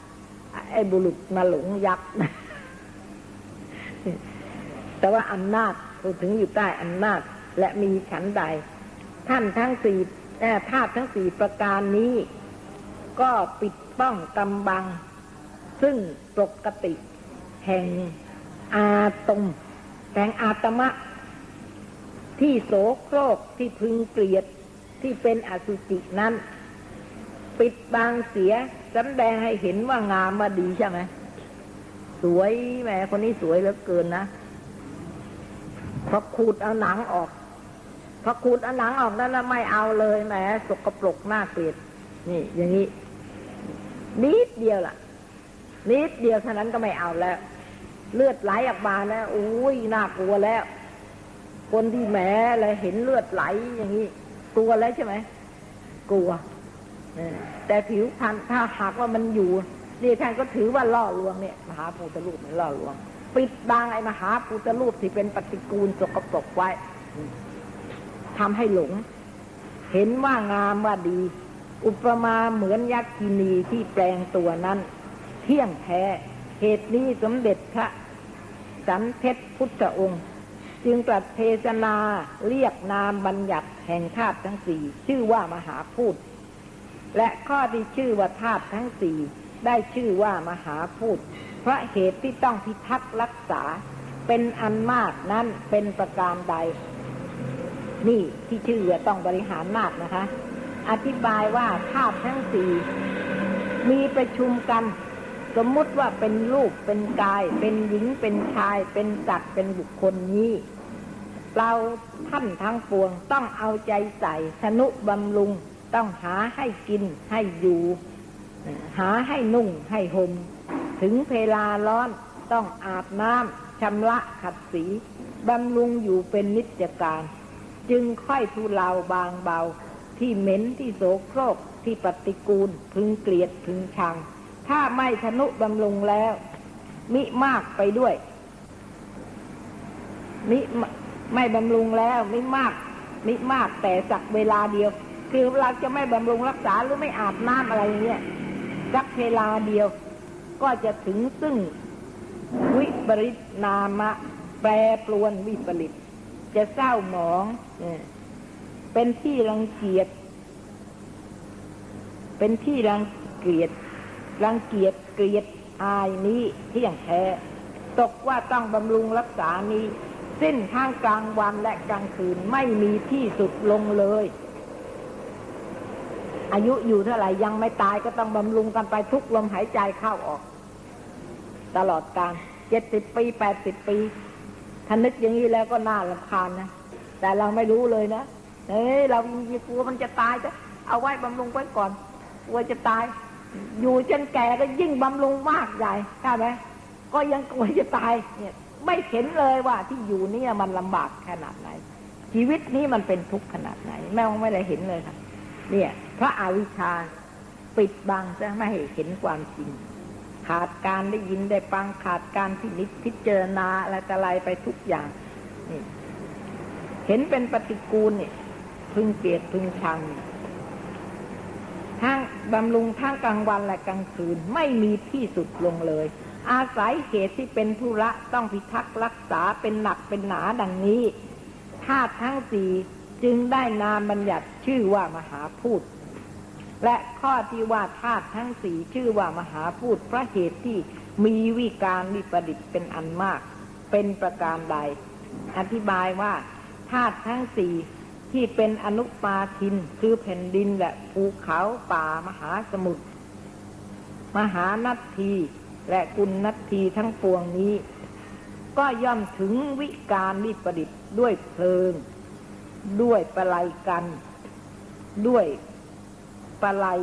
ไอ้บุรุษมาหลงยักษ์แต่ว่าอำนาจถึงอยู่ใต้อำนาจและมีฉันใด ท่านทั้งสี่ธาตุทั้งสี่ประการนี้ ก็ปิดป้องกำบัง ซึ่งปกติแห่ง อาตม แห่งอาตมะ ที่โสโครกที่พึงเกลียดที่เป็นอสุจินั้น ปิดบางเสียสำแดงให้เห็นว่างามมาดีใช่ไหมสวยแม่คนนี้สวยเหลือเกินนะพอขูดเอาหนังออกพอขูดเอาหนังออกแล้วไม่เอาเลยแหมสกปรกหน้าเกลียดนี่ อย่างนี้นิดเดียวล่ะนิดเดียวเท่านั้นก็ไม่เอาแล้ว เลือดไหลออกมาแล้วอุ้ยน่ากลัวแล้ว คนที่แหมอะไรเห็นเลือดไหลอย่างนี้กลัวแล้วใช่ไหมกลัวแต่ผิวพันถ้าหากว่ามันอยู่นี่ท่านก็ถือว่าล่อลวงเนี่ยมหาภูตรูปมันล่อลวง ปิดบังไอ้มหาภูตรูปที่เป็นปฏิกูลสกปรกไว้ทำให้หลง เห็นว่างามว่าดี อุปมาเหมือนยักษินีที่แปลงตัวนั้น เที่ยงแท้เหตุนี้สมเด็จพระ สันเพชรพุทธองค์ จึงตรัสเทศนาเรียกนามบัญญัติแห่งธาตุทั้งสี่ชื่อว่ามหาพูดและข้อที่ชื่อว่าธาตุทั้งสี่ได้ชื่อว่ามหาพูดเพราะเหตุที่ต้องพิทักษ์รักษาเป็นอันมากนั้นเป็นประการใด นี่ที่ชื่อต้องบริหารมากนะคะ อธิบายว่าธาตุทั้งสี่มีประชุมกัน สมมุติว่าเป็นรูปเป็นกาย เป็นหญิงเป็นชาย เป็นสัตว์เป็นบุคคลนี้ เราท่านทั้งปวงต้องเอาใจใส่สนุบำรุงต้องหาให้กินให้อยู่ หาให้นุ่งให้หม่มถึงเวลาร้อนต้องอาบน้ำชำระขัดสีบำรุงอยู่เป็นนิจการ จึงค่อยทุเลาบางเบา ที่เหม็นที่โสโครกที่ปฏิกูล พึงเกลียดพึงชัง ถ้าไม่ทนุบำรุงแล้ว มิมากไปด้วย มิไม่บำรุงแล้ว มิมาก มิมากแต่สักเวลาเดียว คือเราจะไม่บำรุงรักษาหรือไม่อาบน้ำอะไรเงี้ยสักเวลาเดียว ก็จะถึงซึ่งวิปริตนามะ แปรปรวนวิปริต จะเศร้าหมองเป็นที่รังเกียจเป็นที่รังเกียจ รังเกียจเกลียดอายนี้เที่ยงแท้ ตกว่าต้องบำรุงรักษานี้ สิ้นทั้งกลางวันและกลางคืนไม่มีที่สุดลงเลย อายุอยู่เท่าไหร่ยังไม่ตายก็ต้องบำรุงกันไปทุกลมหายใจเข้าออก ตลอดการเจ็ดสิบปีแปดสิบปีถ้านึกอย่างนี้แล้วก็น่าลำคาญนะ แต่เราไม่รู้เลยนะเอ้ยเรากลัวมันจะตายจะเอาไว้บำรุงไว้ก่อนกลัวจะตาย อยู่จนแก่ก็ยิ่งบำรุงมากใหญ่ใช่ไหมก็ยังกลัวจะตายเนี่ยไม่เห็นเลยว่าที่อยู่เนี่ยมันลำบากขนาดไหน ชีวิตนี้มันเป็นทุกข์ขนาดไหน แม่ไม่ได้เห็นเลยค่ะ เนี่ย พระอาวิชชาปิดบังจะไม่ให้เห็นความจริง ขาดการได้ยินได้ฟังขาดการพินิจพิจารณาอะไรต่อะไรไปทุกอย่างนี่เห็นเป็นปฏิกูลเนี่ยพึงเกลียดพึงชัง ทั้งบำรุงทั้งกลางวันและกลางคืนไม่มีที่สุดลงเลย อาศัยเหตุที่เป็นธุระต้องพิทักษ์รักษาเป็นหนักเป็นหนาดังนี้ธาตุทั้งสี่จึงได้นามบัญญัติชื่อว่ามหาพูดและข้อที่ว่าธาตุทั้งสี่ชื่อว่ามหาพูดเพราะเหตุที่มีวิการวิประดิษฐ์เป็นอันมาก เป็นประการใด อธิบายว่าธาตุทั้งสี่ ที่เป็นอนุปาทินคือแผ่นดินและภูเขาป่ามหาสมุทรมหานัตทีและกุลนัตทีทั้งปวงนี้ ก็ย่อมถึงวิการวิประดิษฐ์ด้วยเพลิง ด้วยปลายกัน ด้วยปลาย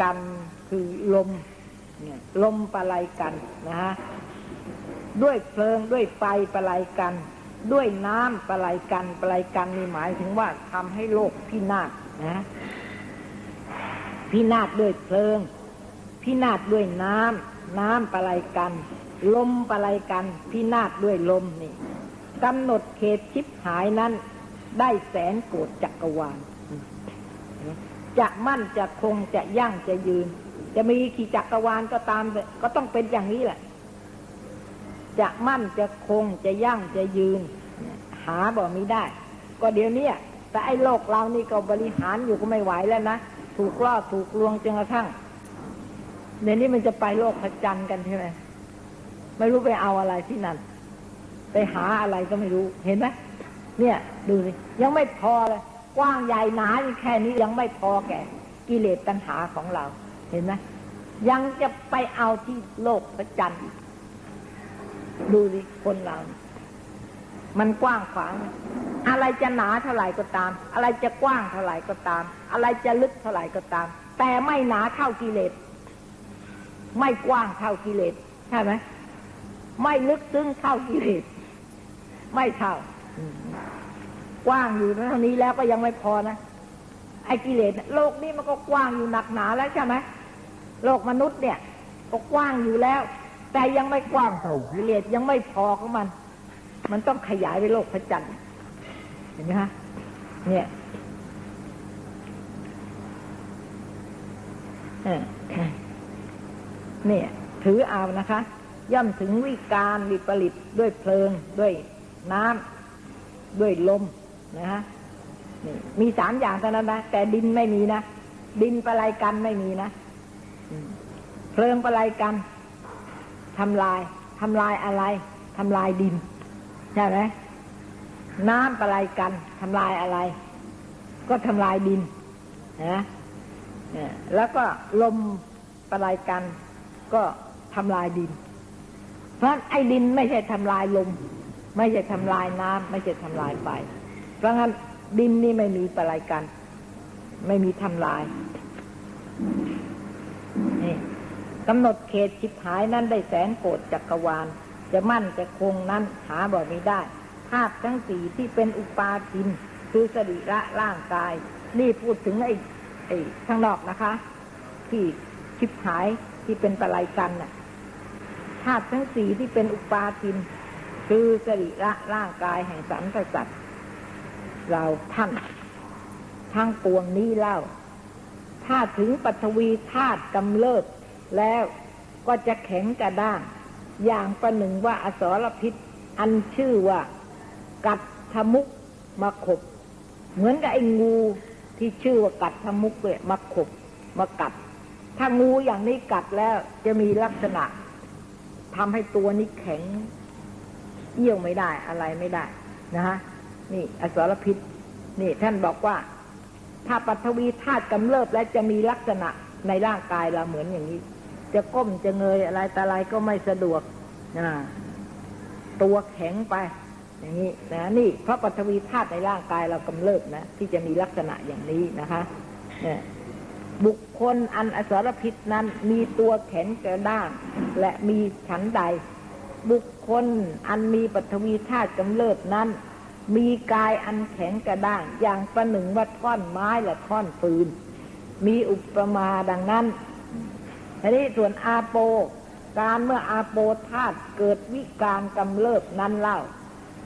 กันคือลมเนี่ยลมปลายกันนะฮะด้วยเพลิงด้วยไฟปลายกัน ด้วยน้ำปลายกันปลายกันนี่หมายถึงว่าทำให้โลกพินาศนะพินาศด้วยเพลิง พินาศด้วยน้ำน้ำปลายกัน ลมปลายกัน พินาศด้วยลมนี่กำหนดเขตชิบหายนั้น ได้แสนโกดจักรวาลจะมั่นจะคงจะยั่งจะยืน จะมีขี่จักรวาลก็ตามก็ต้องเป็นอย่างนี้แหละ จะมั่นจะคงจะยั่งจะยืน หาบ่มีได้ ก็เดี๋ยวนี้แต่ไอ้โลกเรานี่ก็บริหารอยู่ก็ไม่ไหวแล้วนะ ถูกล่อถูกลวงจนกระทั่งเดี๋ยวนี้มันจะไปโลกพระจันทร์กันใช่ไหมไม่รู้ไปเอาอะไรที่นั่น ไปหาอะไรก็ไม่รู้เห็นไหมเนี่ยดูสิยังไม่พอเลยกว้างใหญ่หนาแค่นี้ยังไม่พอแก่กิเลสตัณหาของเรา เห็นไหมยังจะไปเอาที่โลกพระจันทร์ ดูสิคนเรา มันกว้างขวาง อะไรจะหนาเท่าไหร่ก็ตาม อะไรจะกว้างเท่าไหร่ก็ตาม อะไรจะลึกเท่าไหร่ก็ตาม แต่ไม่หนาเท่ากิเลส ไม่กว้างเท่ากิเลส ใช่ไหมไม่ลึกซึ้งเท่ากิเลส ไม่เท่ากว้างอยู่เท่านี้แล้วก็ยังไม่พอนะไอ้กิเลสโลกนี้มันก็กว้างอยู่หนักหนาแล้วใช่ไหมโลกมนุษย์เนี่ย ก็กว้างอยู่แล้ว แต่ยังไม่กว้างเท่ากิเลสยังไม่พอของมัน มันต้องขยายไปโลกพระจันทร์เห็นไหมฮะเนี่ยเนี่ย ถือเอานะคะ ย่อมถึงวิการวิปริตด้วยเพลิง ด้วยน้ำด้วยลมนะฮะมีสามอย่างเท่านั้นนะ แต่ดินไม่มีนะ ดินประไลกันไม่มีนะ เพลิงประไลกัน ทำลายทำลายอะไรทำลายดินใช่ไหมน้ำประไลกันทำลายอะไร ก็ทำลายดินนะแล้วก็ลมประไลกัน ก็ทำลายดิน เพราะไอ้ดินไม่ใช่ทำลายลม ไม่ใช่ทำลายน้ำไม่ใช่ทำลายไฟเพราะงั้นดินนี่ไม่มีประไลกัน ไม่มีทำลายนี่ กำหนดเขตชิบหายนั้นได้แสนโกดจักรวาล จะมั่นจะคงนั้นหาบ่ไม่ได้ธาตุทั้งสี่ที่เป็นอุปาทิน คือสรีระร่างกาย นี่พูดถึงไอ้ไอ้ข้างนอกนะคะ ที่ชิบหายที่เป็นปลายกันน่ะธาตุทั้งสี่ที่เป็นอุปาทิน คือสรีระร่างกายแห่งสันตสัตว์เราท่านทั้งปวงนี้เล่า ถ้าถึงปัทวีธาตุกำเริบ แล้วก็จะแข็งกระด้างอย่างประหนึ่งว่าอสรพิษ อันชื่อว่า กัดทมุกมาขบ เหมือนกับไอ้งูที่ชื่อว่ากัดทมุกเลยมาขบมากัด ถ้างูอย่างนี้กัดแล้วจะมีลักษณะทำให้ตัวนี้แข็งเยี่ยวไม่ได้อะไรไม่ได้นะฮะนี่ อสรพิษ นี่ท่านบอกว่า ถ้าปัทวีธาตุกำเริบแล้วจะมีลักษณะในร่างกายเราเหมือนอย่างนี้ จะก้มจะเงยอะไรแต่อะไรก็ไม่สะดวกนะตัวแข็งไป อย่างนี้นะนี่เพราะปัทวีธาตุในร่างกายเรากำเริบนะ ที่จะมีลักษณะอย่างนี้นะคะเนี่ยบุคคลอันอสรพิษนั้นมีตัวแข็งกระด้าง และมีฉันใด บุคคลอันมีปัทวีธาตุกำเริบนั้น มีกายอันแข็งกระด้าง อย่างประหนึ่งว่าท่อนไม้และท่อนฟืน มีอุปมาดังนั้น ทีนี้ส่วนอาโป การเมื่ออาโปธาตุเกิดวิการกำเริบนั้นเล่า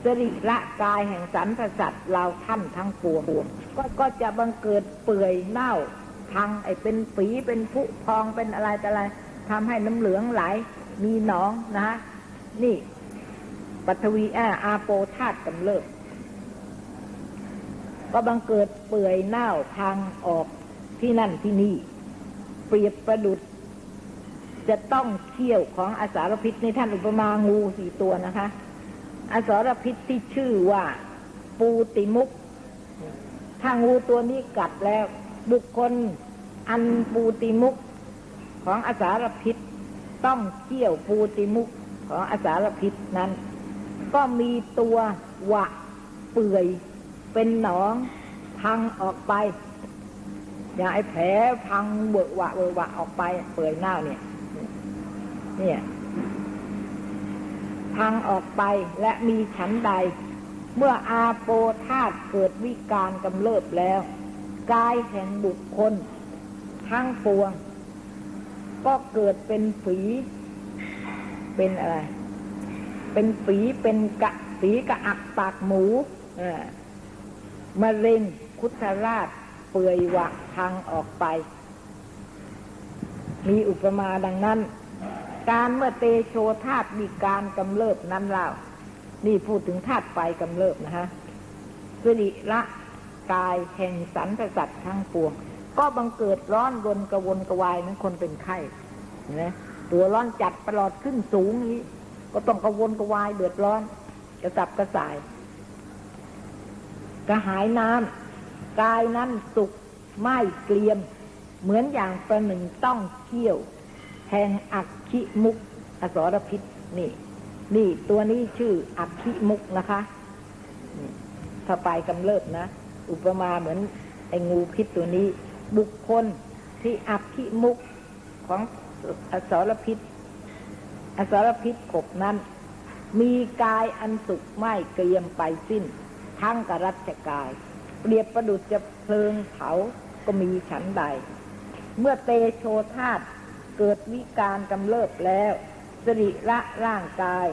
สริละกายแห่งสันพสัตว์เราท่านทั้งปวงก็ก็จะบังเกิดเปื่อยเน่าทางไอเป็นฝีเป็นผุพองเป็นอะไรแต่อะไรทำให้น้ำเหลืองไหล มีหนองนะ นี่ปัทวีอาอาโปธาตุกำเริบก็บังเกิดเปื่อยเน่าทางออกที่นั่นที่นี่ เปรียบประดุด จะต้องเที่ยวของอสารพิษในท่านอุปมางูสี่ตัวนะคะ อสารพิษที่ชื่อว่า ปูติมุกถ้างูตัวนี้กัดแล้ว บุคคลอันปูติมุกของอสารพิษต้องเที่ยวปูติมุกของอสารพิษนั้น ก็มีตัววะเปื่อยเป็นหนองพังออกไป อย่าไอ้แผลพังเบิกวะเบิกวะออกไปเปื่อยเน่าเนี่ย เนี่ยพังออกไปและมีฉันใด เมื่ออาโปธาตเกิดวิการกำเริบแล้ว กายแห่งบุคคล ทั้งปวง ก็เกิดเป็นฝี เป็นอะไร เป็นฝีเป็นกะฝีกะอักปากหมูมะเร็งคุทราชเปื่อยวะทางออกไป มีอุปมาดังนั้น การเมื่อเตโชธาตุมีการกำเริบนั้นเล่านี่พูดถึงธาตุไฟกำเริบนะฮะสิริละกายแห่งสันสัตว์ทั้งปวง ก็บังเกิดร้อนรนกระวนกระวายนั้นคนเป็นไข้นะตัวร้อนจัดประหลอดขึ้นสูงนี้ ก็ต้องกระวนกระวายเดือดร้อน กระสับกระส่าย กระหายน้ำกายนั้นสุกไหม่เกลียม เหมือนอย่างประหนึ่งต้องเที่ยว แห่งอักขิมุกอสรพิษนี่ นี่ตัวนี้ชื่ออักขิมุกนะคะถ้าไปกำเริบนะ อุปมาเหมือนไอ้งูพิษตัวนี้ บุคคลที่อักขิมุกของอสรพิษ อสรพิษกบนั้น มีกายอันสุกไม่เกลียมไปสิ้น ทั้งกรัชกายเปรียบประดุจจะเพลิงเผาก็มีฉันใด เมื่อเตโชธาต เกิดวิการกำเริบแล้วสริละร่างกาย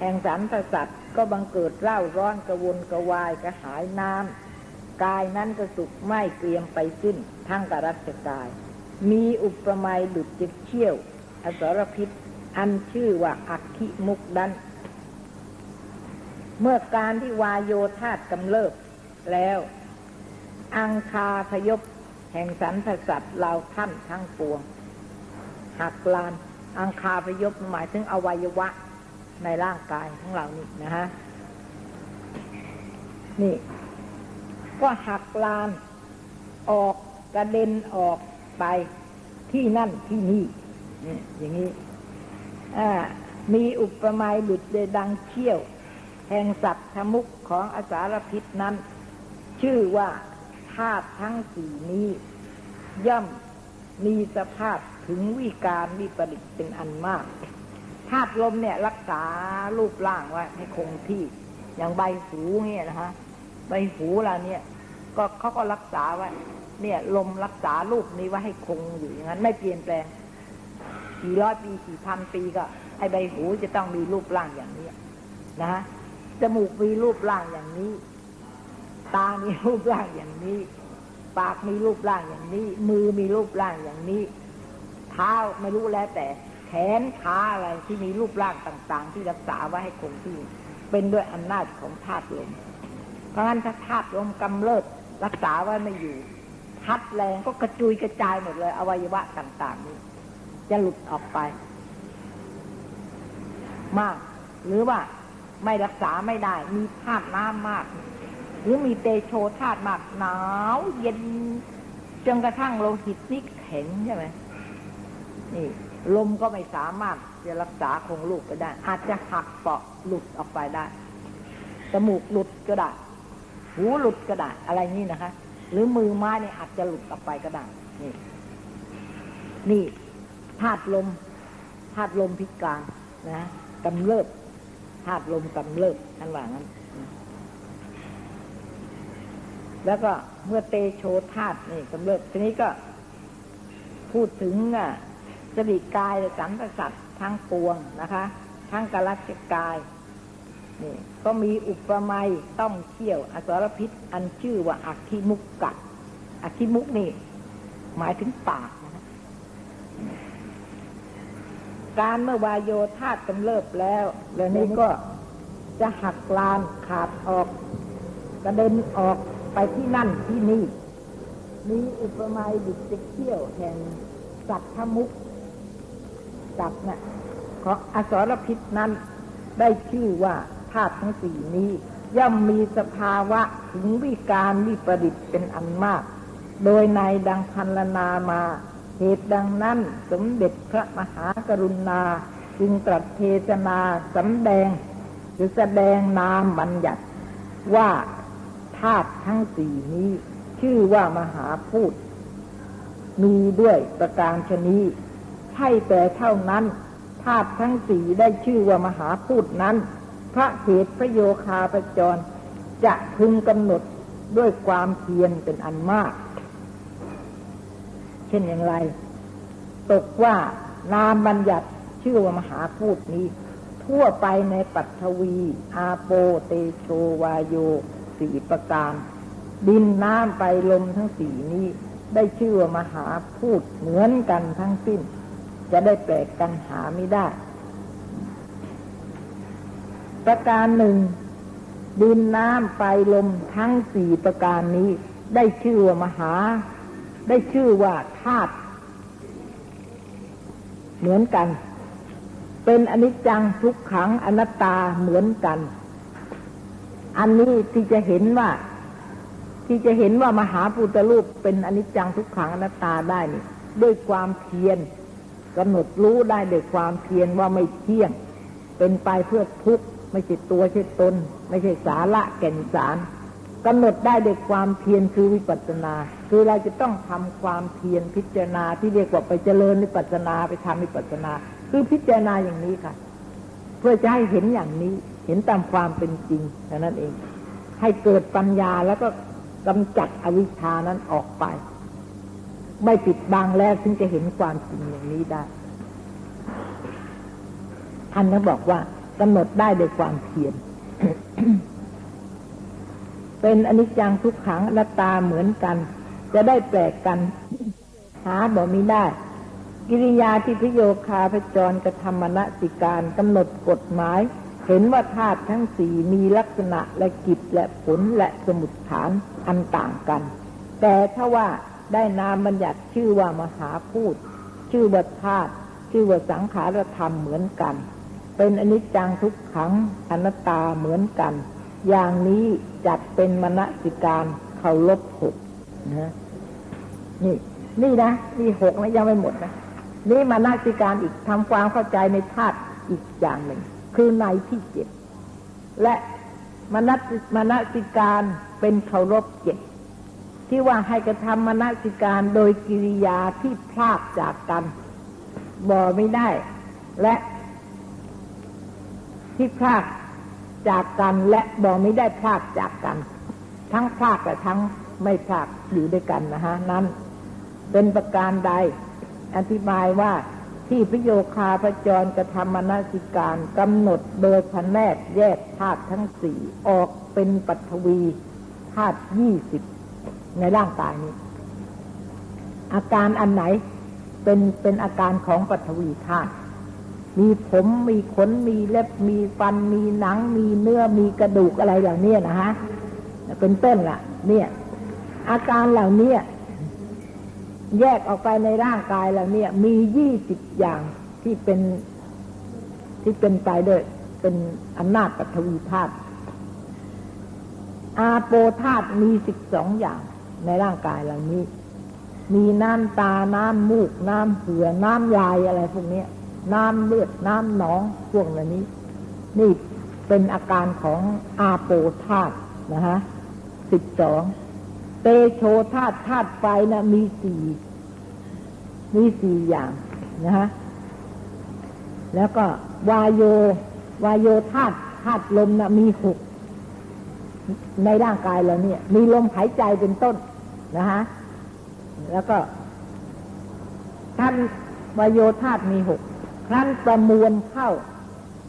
แห่งสันตสัตว์ก็บังเกิดเล่าร้อนกระวนกระวายกระหายน้ำกายนั้นก็สุขไม่เกรียมไปสิ้นทั้งกรัชกาย มีอุปมาดุจจะเชี่ยว อสรพิษ อันชื่อว่าอักขิมุกดันเมื่อการที่วายโยธาตกำเริบแล้ว อังคาพยพแห่งสรรพสัตว์เราท่านทั้งปวง หักลาน อังคาพยพหมายถึงอวัยวะในร่างกายของเรานี่นะฮะนี่ ก็หักลานออกกระเด็นออกไปที่นั่นที่นี่นี่อย่างนี้มีอุปมาหลุดเดดังเชี่ยว แห่งสัตว์ธมุกของอสารพิษนั้น ชื่อว่าธาตุทั้งสี่นี้ ย่อม มีสภาพถึงวิการวิปริตเป็นอันมากธาตุลมเนี่ยรักษารูปร่างไว้ให้คงที่ อย่างใบหูเนี่ยนะฮะใบหูเราเนี่ย ก็เขาก็รักษาไว้เนี่ย ลมรักษารูปนี้ไว้ให้คงอยู่อย่างนั้นไม่เปลี่ยนแปลงกี่ร้อยปีกี่พันปีก็ไอใบหูจะต้องมีรูปร่างอย่างนี้นะฮะจมูกมีรูปร่างอย่างนี้ ตามีรูปร่างอย่างนี้ ปากมีรูปร่างอย่างนี้ มือมีรูปร่างอย่างนี้ เท้าไม่รู้แล้วแต่ แขนขาอะไรที่มีรูปร่างต่าง ๆ ที่รักษาไว้ให้คงที่ เป็นด้วยอำนาจของธาตุลม เพราะงั้นถ้าธาตุลมกำเริบรักษาไว้ไม่อยู่พัดแรงก็กระจุยกระจายหมดเลย อวัยวะต่าง ๆ นี้ จะหลุดออกไป มาก หรือว่าไม่รักษาไม่ได้ มีธาตุน้ำมาก หรือมีเตโชธาตุมากหนาว เย็นจนกระทั่งโลหิตนี่แข็งใช่ไหมนี่ลมก็ไม่สามารถจะรักษาคงลูกไปได้ อาจจะหักเปาะหลุดออกไปได้จมูกหลุดก็ได้ หูหลุดก็ได้อะไรนี่นะคะ หรือมือไม้เนี่ยอาจจะหลุดออกไปก็ได้ นี่ นี่ธาตุลมธาตุลมพิการนะกำเริบธาตุลมกำเริบท่านว่างั้น แล้วก็เมื่อเตโชธาตุนี่กำเริบทีนี้ก็พูดถึงอะสติกายสัมปสัตทั้งปวงนะคะ ทั้งกรัชกายนี่ก็มีอุปมาต้องเที่ยว อสรพิษอันชื่อว่าอักขิมุกกะอักขิมุกนี่ หมายถึงปากนะการเมื่อวายโยธาตกำเริบแล้วแล้วนี้ก็จะหักลานขาดออก กระเด็นออก ไปที่นั่นที่นี่ มีอุปมาดุจเที่ยวแห่งสัตว์ทมุกจับนะ่ะของอสรพิษนั้น ได้ชื่อว่าธาตุทั้งสี่นี้ ย่อมมีสภาวะถึงวิการวิประดิษฐ์เป็นอันมาก โดยในดังพันลนามา เหตุดังนั้นสมเด็จพระมหากรุณา จึงตรัสเทศนาสำแดง หรือแสดงนามบัญญัติว่า ธาตุทั้งสี่นี้ ชื่อว่ามหาพูดมีด้วยประการชนีใช่แต่เท่านั้นธาตุทั้งสี่ได้ชื่อว่ามหาพูดนั้น พระเหตุพระโยคาประจร จะพึงกำหนดด้วยความเพียรเป็นอันมาก เช่นอย่างไร ตกว่านามบัญญัติชื่อว่ามหาพูดนี้ ทั่วไปในปัทวี อาโปเตโชวาโย สี่ประการ ดินน้ำไปลมทั้งสี่นี้ ได้ชื่อว่ามหาพูดเหมือนกันทั้งสิ้น จะได้แปลกกันหาไม่ได้ ประการหนึ่ง ดินน้ำไฟลมทั้งสี่ประการนี้ ได้ชื่อว่ามหา ได้ชื่อว่าธาตุเหมือนกัน เป็นอนิจจังทุกขังอนัตตาเหมือนกัน อันนี้ที่จะเห็นว่า ที่จะเห็นว่ามหาปุตตรูปเป็นอนิจจังทุกขังอนัตตาได้นี่ด้วยความเพียรกำหนดรู้ได้ด้วยความเพียรว่าไม่เที่ยง เป็นไปเพื่อทุกข์ไม่ใช่ตัวใช่ตน ไม่ใช่สาระแก่นสารกำหนดได้ด้วยความเพียรคือวิปัสสนา คือเราจะต้องทำความเพียรพิจารณาที่เรียกว่าไปเจริญวิปัสสนาไปทำวิปัสสนา คือพิจารณาอย่างนี้ค่ะ เพื่อจะให้เห็นอย่างนี้ เห็นตามความเป็นจริงแค่นั้นเอง ให้เกิดปัญญาแล้วก็กำจัดอวิชชานั้นออกไป ไม่ปิดบังแล้วถึงจะเห็นความจริงอย่างนี้ได้ท่านก็บอกว่ากำหนดได้โดยความเพียรเป็นอนิจจังทุกขังอนัตตาเหมือนกัน จะได้แปลกกัน หาบอกม่ได้ กิริยาที่พิโยคาพจรกระทำมณสิการกำหนดกฎหมาย เห็นว่าธาตุทั้งสี่มีลักษณะและกิจและผลและสมุดฐานอันต่างกัน แต่ถ้าว่าได้นามบัญญัติชื่อว่ามหาพูด ชื่อว่าธาตุชื่อว่าสังขารธรรมเหมือนกัน เป็นอนิจจังทุกขังอนัตตาเหมือนกัน อย่างนี้จัดเป็นมณสิการเขาลบหกนะนี่ นี่นะนี่หกนะยังไม่หมดนะนี่มณสิการอีกทำความเข้าใจในธาตุอีกอย่างหนึ่ง คือในที่เจ็ดและมณมณสิการเป็นเคารพเจ็ดที่ว่าให้กระทำมณสิการโดยกิริยาที่พลากจากกันบ่ไม่ได้ และที่พลากจากกันและบ่ไม่ได้พลากจากกัน ทั้งพลากและทั้งไม่พลากอยู่ด้วยกันนะฮะนั้น เป็นประการใดอธิบายว่า ที่พโยคาพจรกระทำมนาสิการกำหนดโดยพันแนกแยกธาตุทั้งสี่ออกเป็นปัทวีธาตุยี่สิบในร่างกายนี้ อาการอันไหนเป็นเป็นอาการของปัทวีธาตุมีผมมีขนมีเล็บมีฟันมีหนัง มีเนื้อมีกระดูกอะไรเหล่านี้นะฮะเป็นต้นล่ะ เนี่ย อาการเหล่านี้ แยกออกไปในร่างกายเหล่านี้มียี่สิบอย่างที่เป็นที่เป็นไปด้วยเป็นอำนาจปัทวีธาตุอาโปธาตุมีสิบสองอย่างในร่างกายเหล่านี้ มีน้ำตา น้ำมูก น้ำเหือ น้ำลายอะไรพวกนี้น้ำเลือด น้ำหนองพวกเหล่านี้ นี่เป็นอาการของอาโปธาตุนะฮะสิบสอง เตโชธาตุธาตุไฟนะมีสี่มีสี่อย่างนะฮะแล้วก็วายโยวายโยธาตุธาตุลมนะมีหกในร่างกายเราเนี่ย มีลมหายใจเป็นต้นนะฮะแล้วก็ท่านวายโยธาตุมีหกท่านประมวลเข้า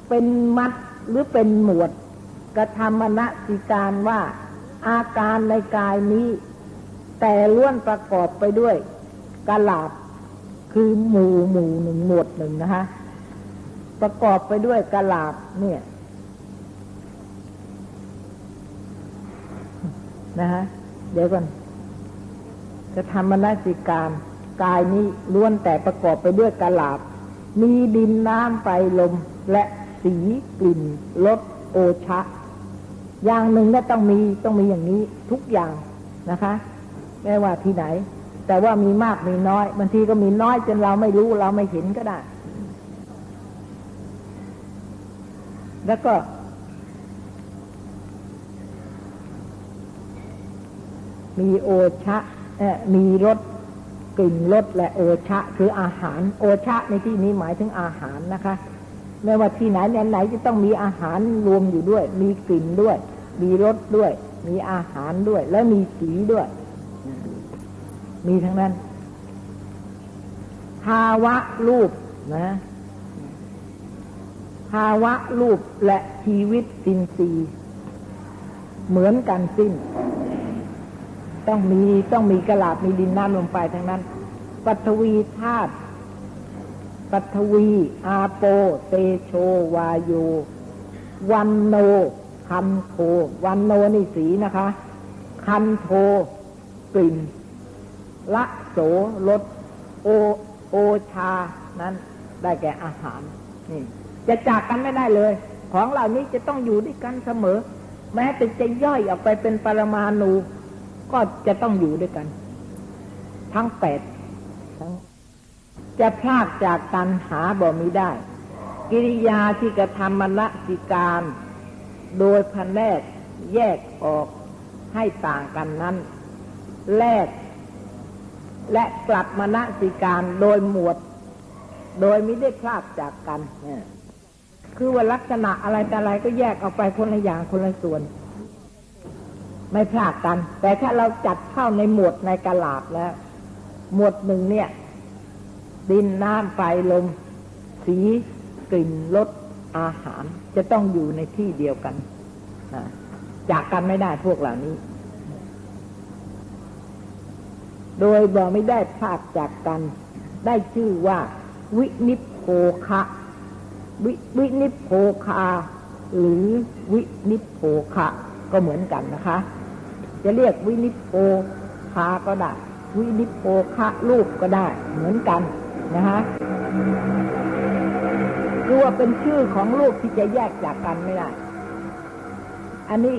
เป็นมัดหรือเป็นหมวดกระทำมณสิการว่า อาการในกายนี้ แต่ล้วนประกอบไปด้วยกลาบคือหมู่หมู่หนึ่งหมวดหนึ่งนะคะประกอบไปด้วยกลาบเนี่ยนะฮะเดี๋ยวก่อนจะทำมนสิการกายนี้ล้วนแต่ประกอบไปด้วยกลาบ มีดินน้ำไฟลมและสีกลิ่นรสโอชะ อย่างหนึ่งก็ต้องมีต้องมีอย่างนี้ทุกอย่างนะคะไม่ว่าที่ไหน แต่ว่ามีมากมีน้อยบางทีก็มีน้อยจนเราไม่รู้เราไม่เห็นก็ได้ แล้วก็มีโอชะมีรสกลิ่นรสและโอชะ คืออาหาร โอชะในที่นี้หมายถึงอาหารนะคะ ไม่ว่าที่ไหนไหนจะต้องมีอาหารรวมอยู่ด้วย มีกลิ่นด้วย มีรสด้วย มีอาหารด้วย และมีสีด้วย มีทั้งนั้น ภาวะรูปนะ ภาวะรูปและชีวิตสินสีเหมือนกันสิ้น ต้องมีต้องมีกระลาบมีดินน้ำลงไปทั้งนั้นปัทวีธาตุ ปัทวี อาโป เตโชวาโยวันโนคันโท วันโนนี่สีนะคะ คันโทกลิ่น ละโสรสโอโอชา นั้นได้แก่อาหาร นี่ จะจากกันไม่ได้เลย ของเหล่านี้จะต้องอยู่ด้วยกันเสมอ แม้แต่จะย่อยออกไปเป็นปรมาณูก็จะต้องอยู่ด้วยกัน ทั้งแปดทั้ง จะพลากจากกันหาบ่มีได้ กิริยาที่กระทำมณสิการ โดยพันแรกแยกออกให้ต่างกันนั้น แรก และกลับมณสิการโดยหมวด โดยไม่ได้พลากจากกันคือว่าลักษณะอะไรแต่อะไรก็แยกออกไปคนละอย่างคนละส่วน ไม่พลาดกัน แต่ถ้าเราจัดเข้าในหมวดในกระลาบแล้ว หมวดหนึ่งเนี่ย ดินน้ำไฟลม สีกลิ่นรสอาหาร จะต้องอยู่ในที่เดียวกันจากกันไม่ได้พวกเหล่านี้ โดยบอกไม่ได้พลาดจากกัน ได้ชื่อว่า วินิพโภคะวิวินิพโภคา หรือวินิพโภคะ ก็เหมือนกันนะคะ จะเรียกวินิพโภคาก็ได้วินิพโภคะรูปก็ได้เหมือนกัน นะคะคือว่าเป็นชื่อของรูปที่จะแยกจากกันไม่ได้ อันนี้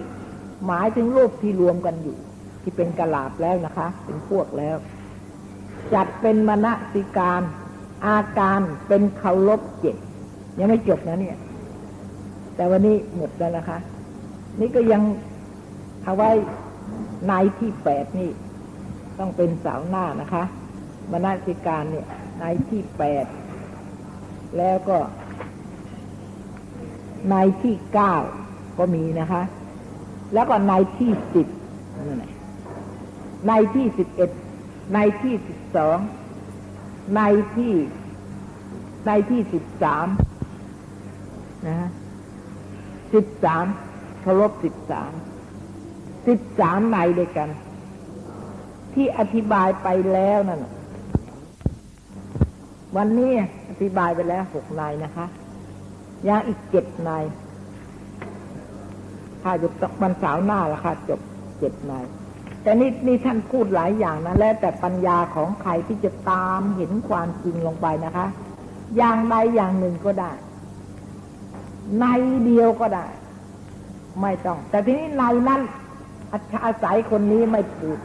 หมายถึงรูปที่รวมกันอยู่ ที่เป็นกระลาบแล้วนะคะ เป็นพวกแล้ว จัดเป็นมณสิการ อาการเป็นเคารพเจ็ดยังไม่จบนะเนี่ย แต่วันนี้หมดแล้วนะคะ นี่ก็ยังเอาไว้ในที่แปดนี่ ต้องเป็นสาวหน้านะคะมณสิการเนี่ย ในที่แปดแล้วก็ ในที่เก้าก็มีนะคะ แล้วก็ในที่สิบในที่สิบเอ็ดในที่สิบสองในที่ในที่สิบสามนะฮะสิบสามเคารพสิบสามสิบสามในด้วยกัน ที่อธิบายไปแล้วนั่น วันนี้อธิบายไปแล้วหกนายนะคะยังอีกเจ็ดนายถ้าหยุดวันเสาร์หน้าละค่ะ จบเจ็ดนายแต่นี่นี่ท่านพูดหลายอย่างนะแล้วแต่ปัญญาของใครที่จะตามเห็นความจริงลงไปนะคะ อย่างใดอย่างหนึ่งก็ได้ ในเดียวก็ได้ ไม่ต้อง แต่ทีนี้ในนั้นอาศัยคนนี้ไม่พูด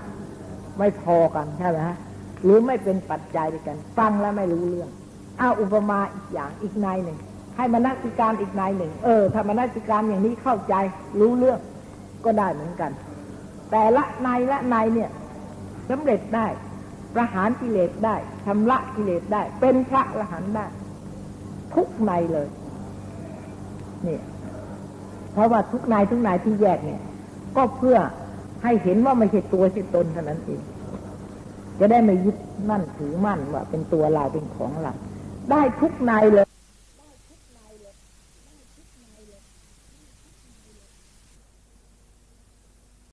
ไม่พอกันใช่ไหมฮะ หรือไม่เป็นปัจจัยด้วยกัน ฟังแล้วไม่รู้เรื่องเอาอุปมาอีกอย่างอีกนายหนึ่ง ให้มนัสิการอีกนายหนึ่ง เออถ้ามนัสิการอย่างนี้เข้าใจรู้เรื่องก็ได้เหมือนกัน แต่ละนายละนายเนี่ยสำเร็จได้ประหารกิเลสได้ชำระกิเลสได้ เป็นพระอรหันต์ได้ ทุกนายเลยเนี่ยเพราะว่าทุกนายทุกนายที่แยกเนี่ย ก็เพื่อให้เห็นว่าไม่ใช่ตัวใช่ตนเท่านั้นเอง จะได้ไม่ยึดมั่นถือมั่นว่าเป็นตัวเราเป็นของเราได้ทุกนายเลย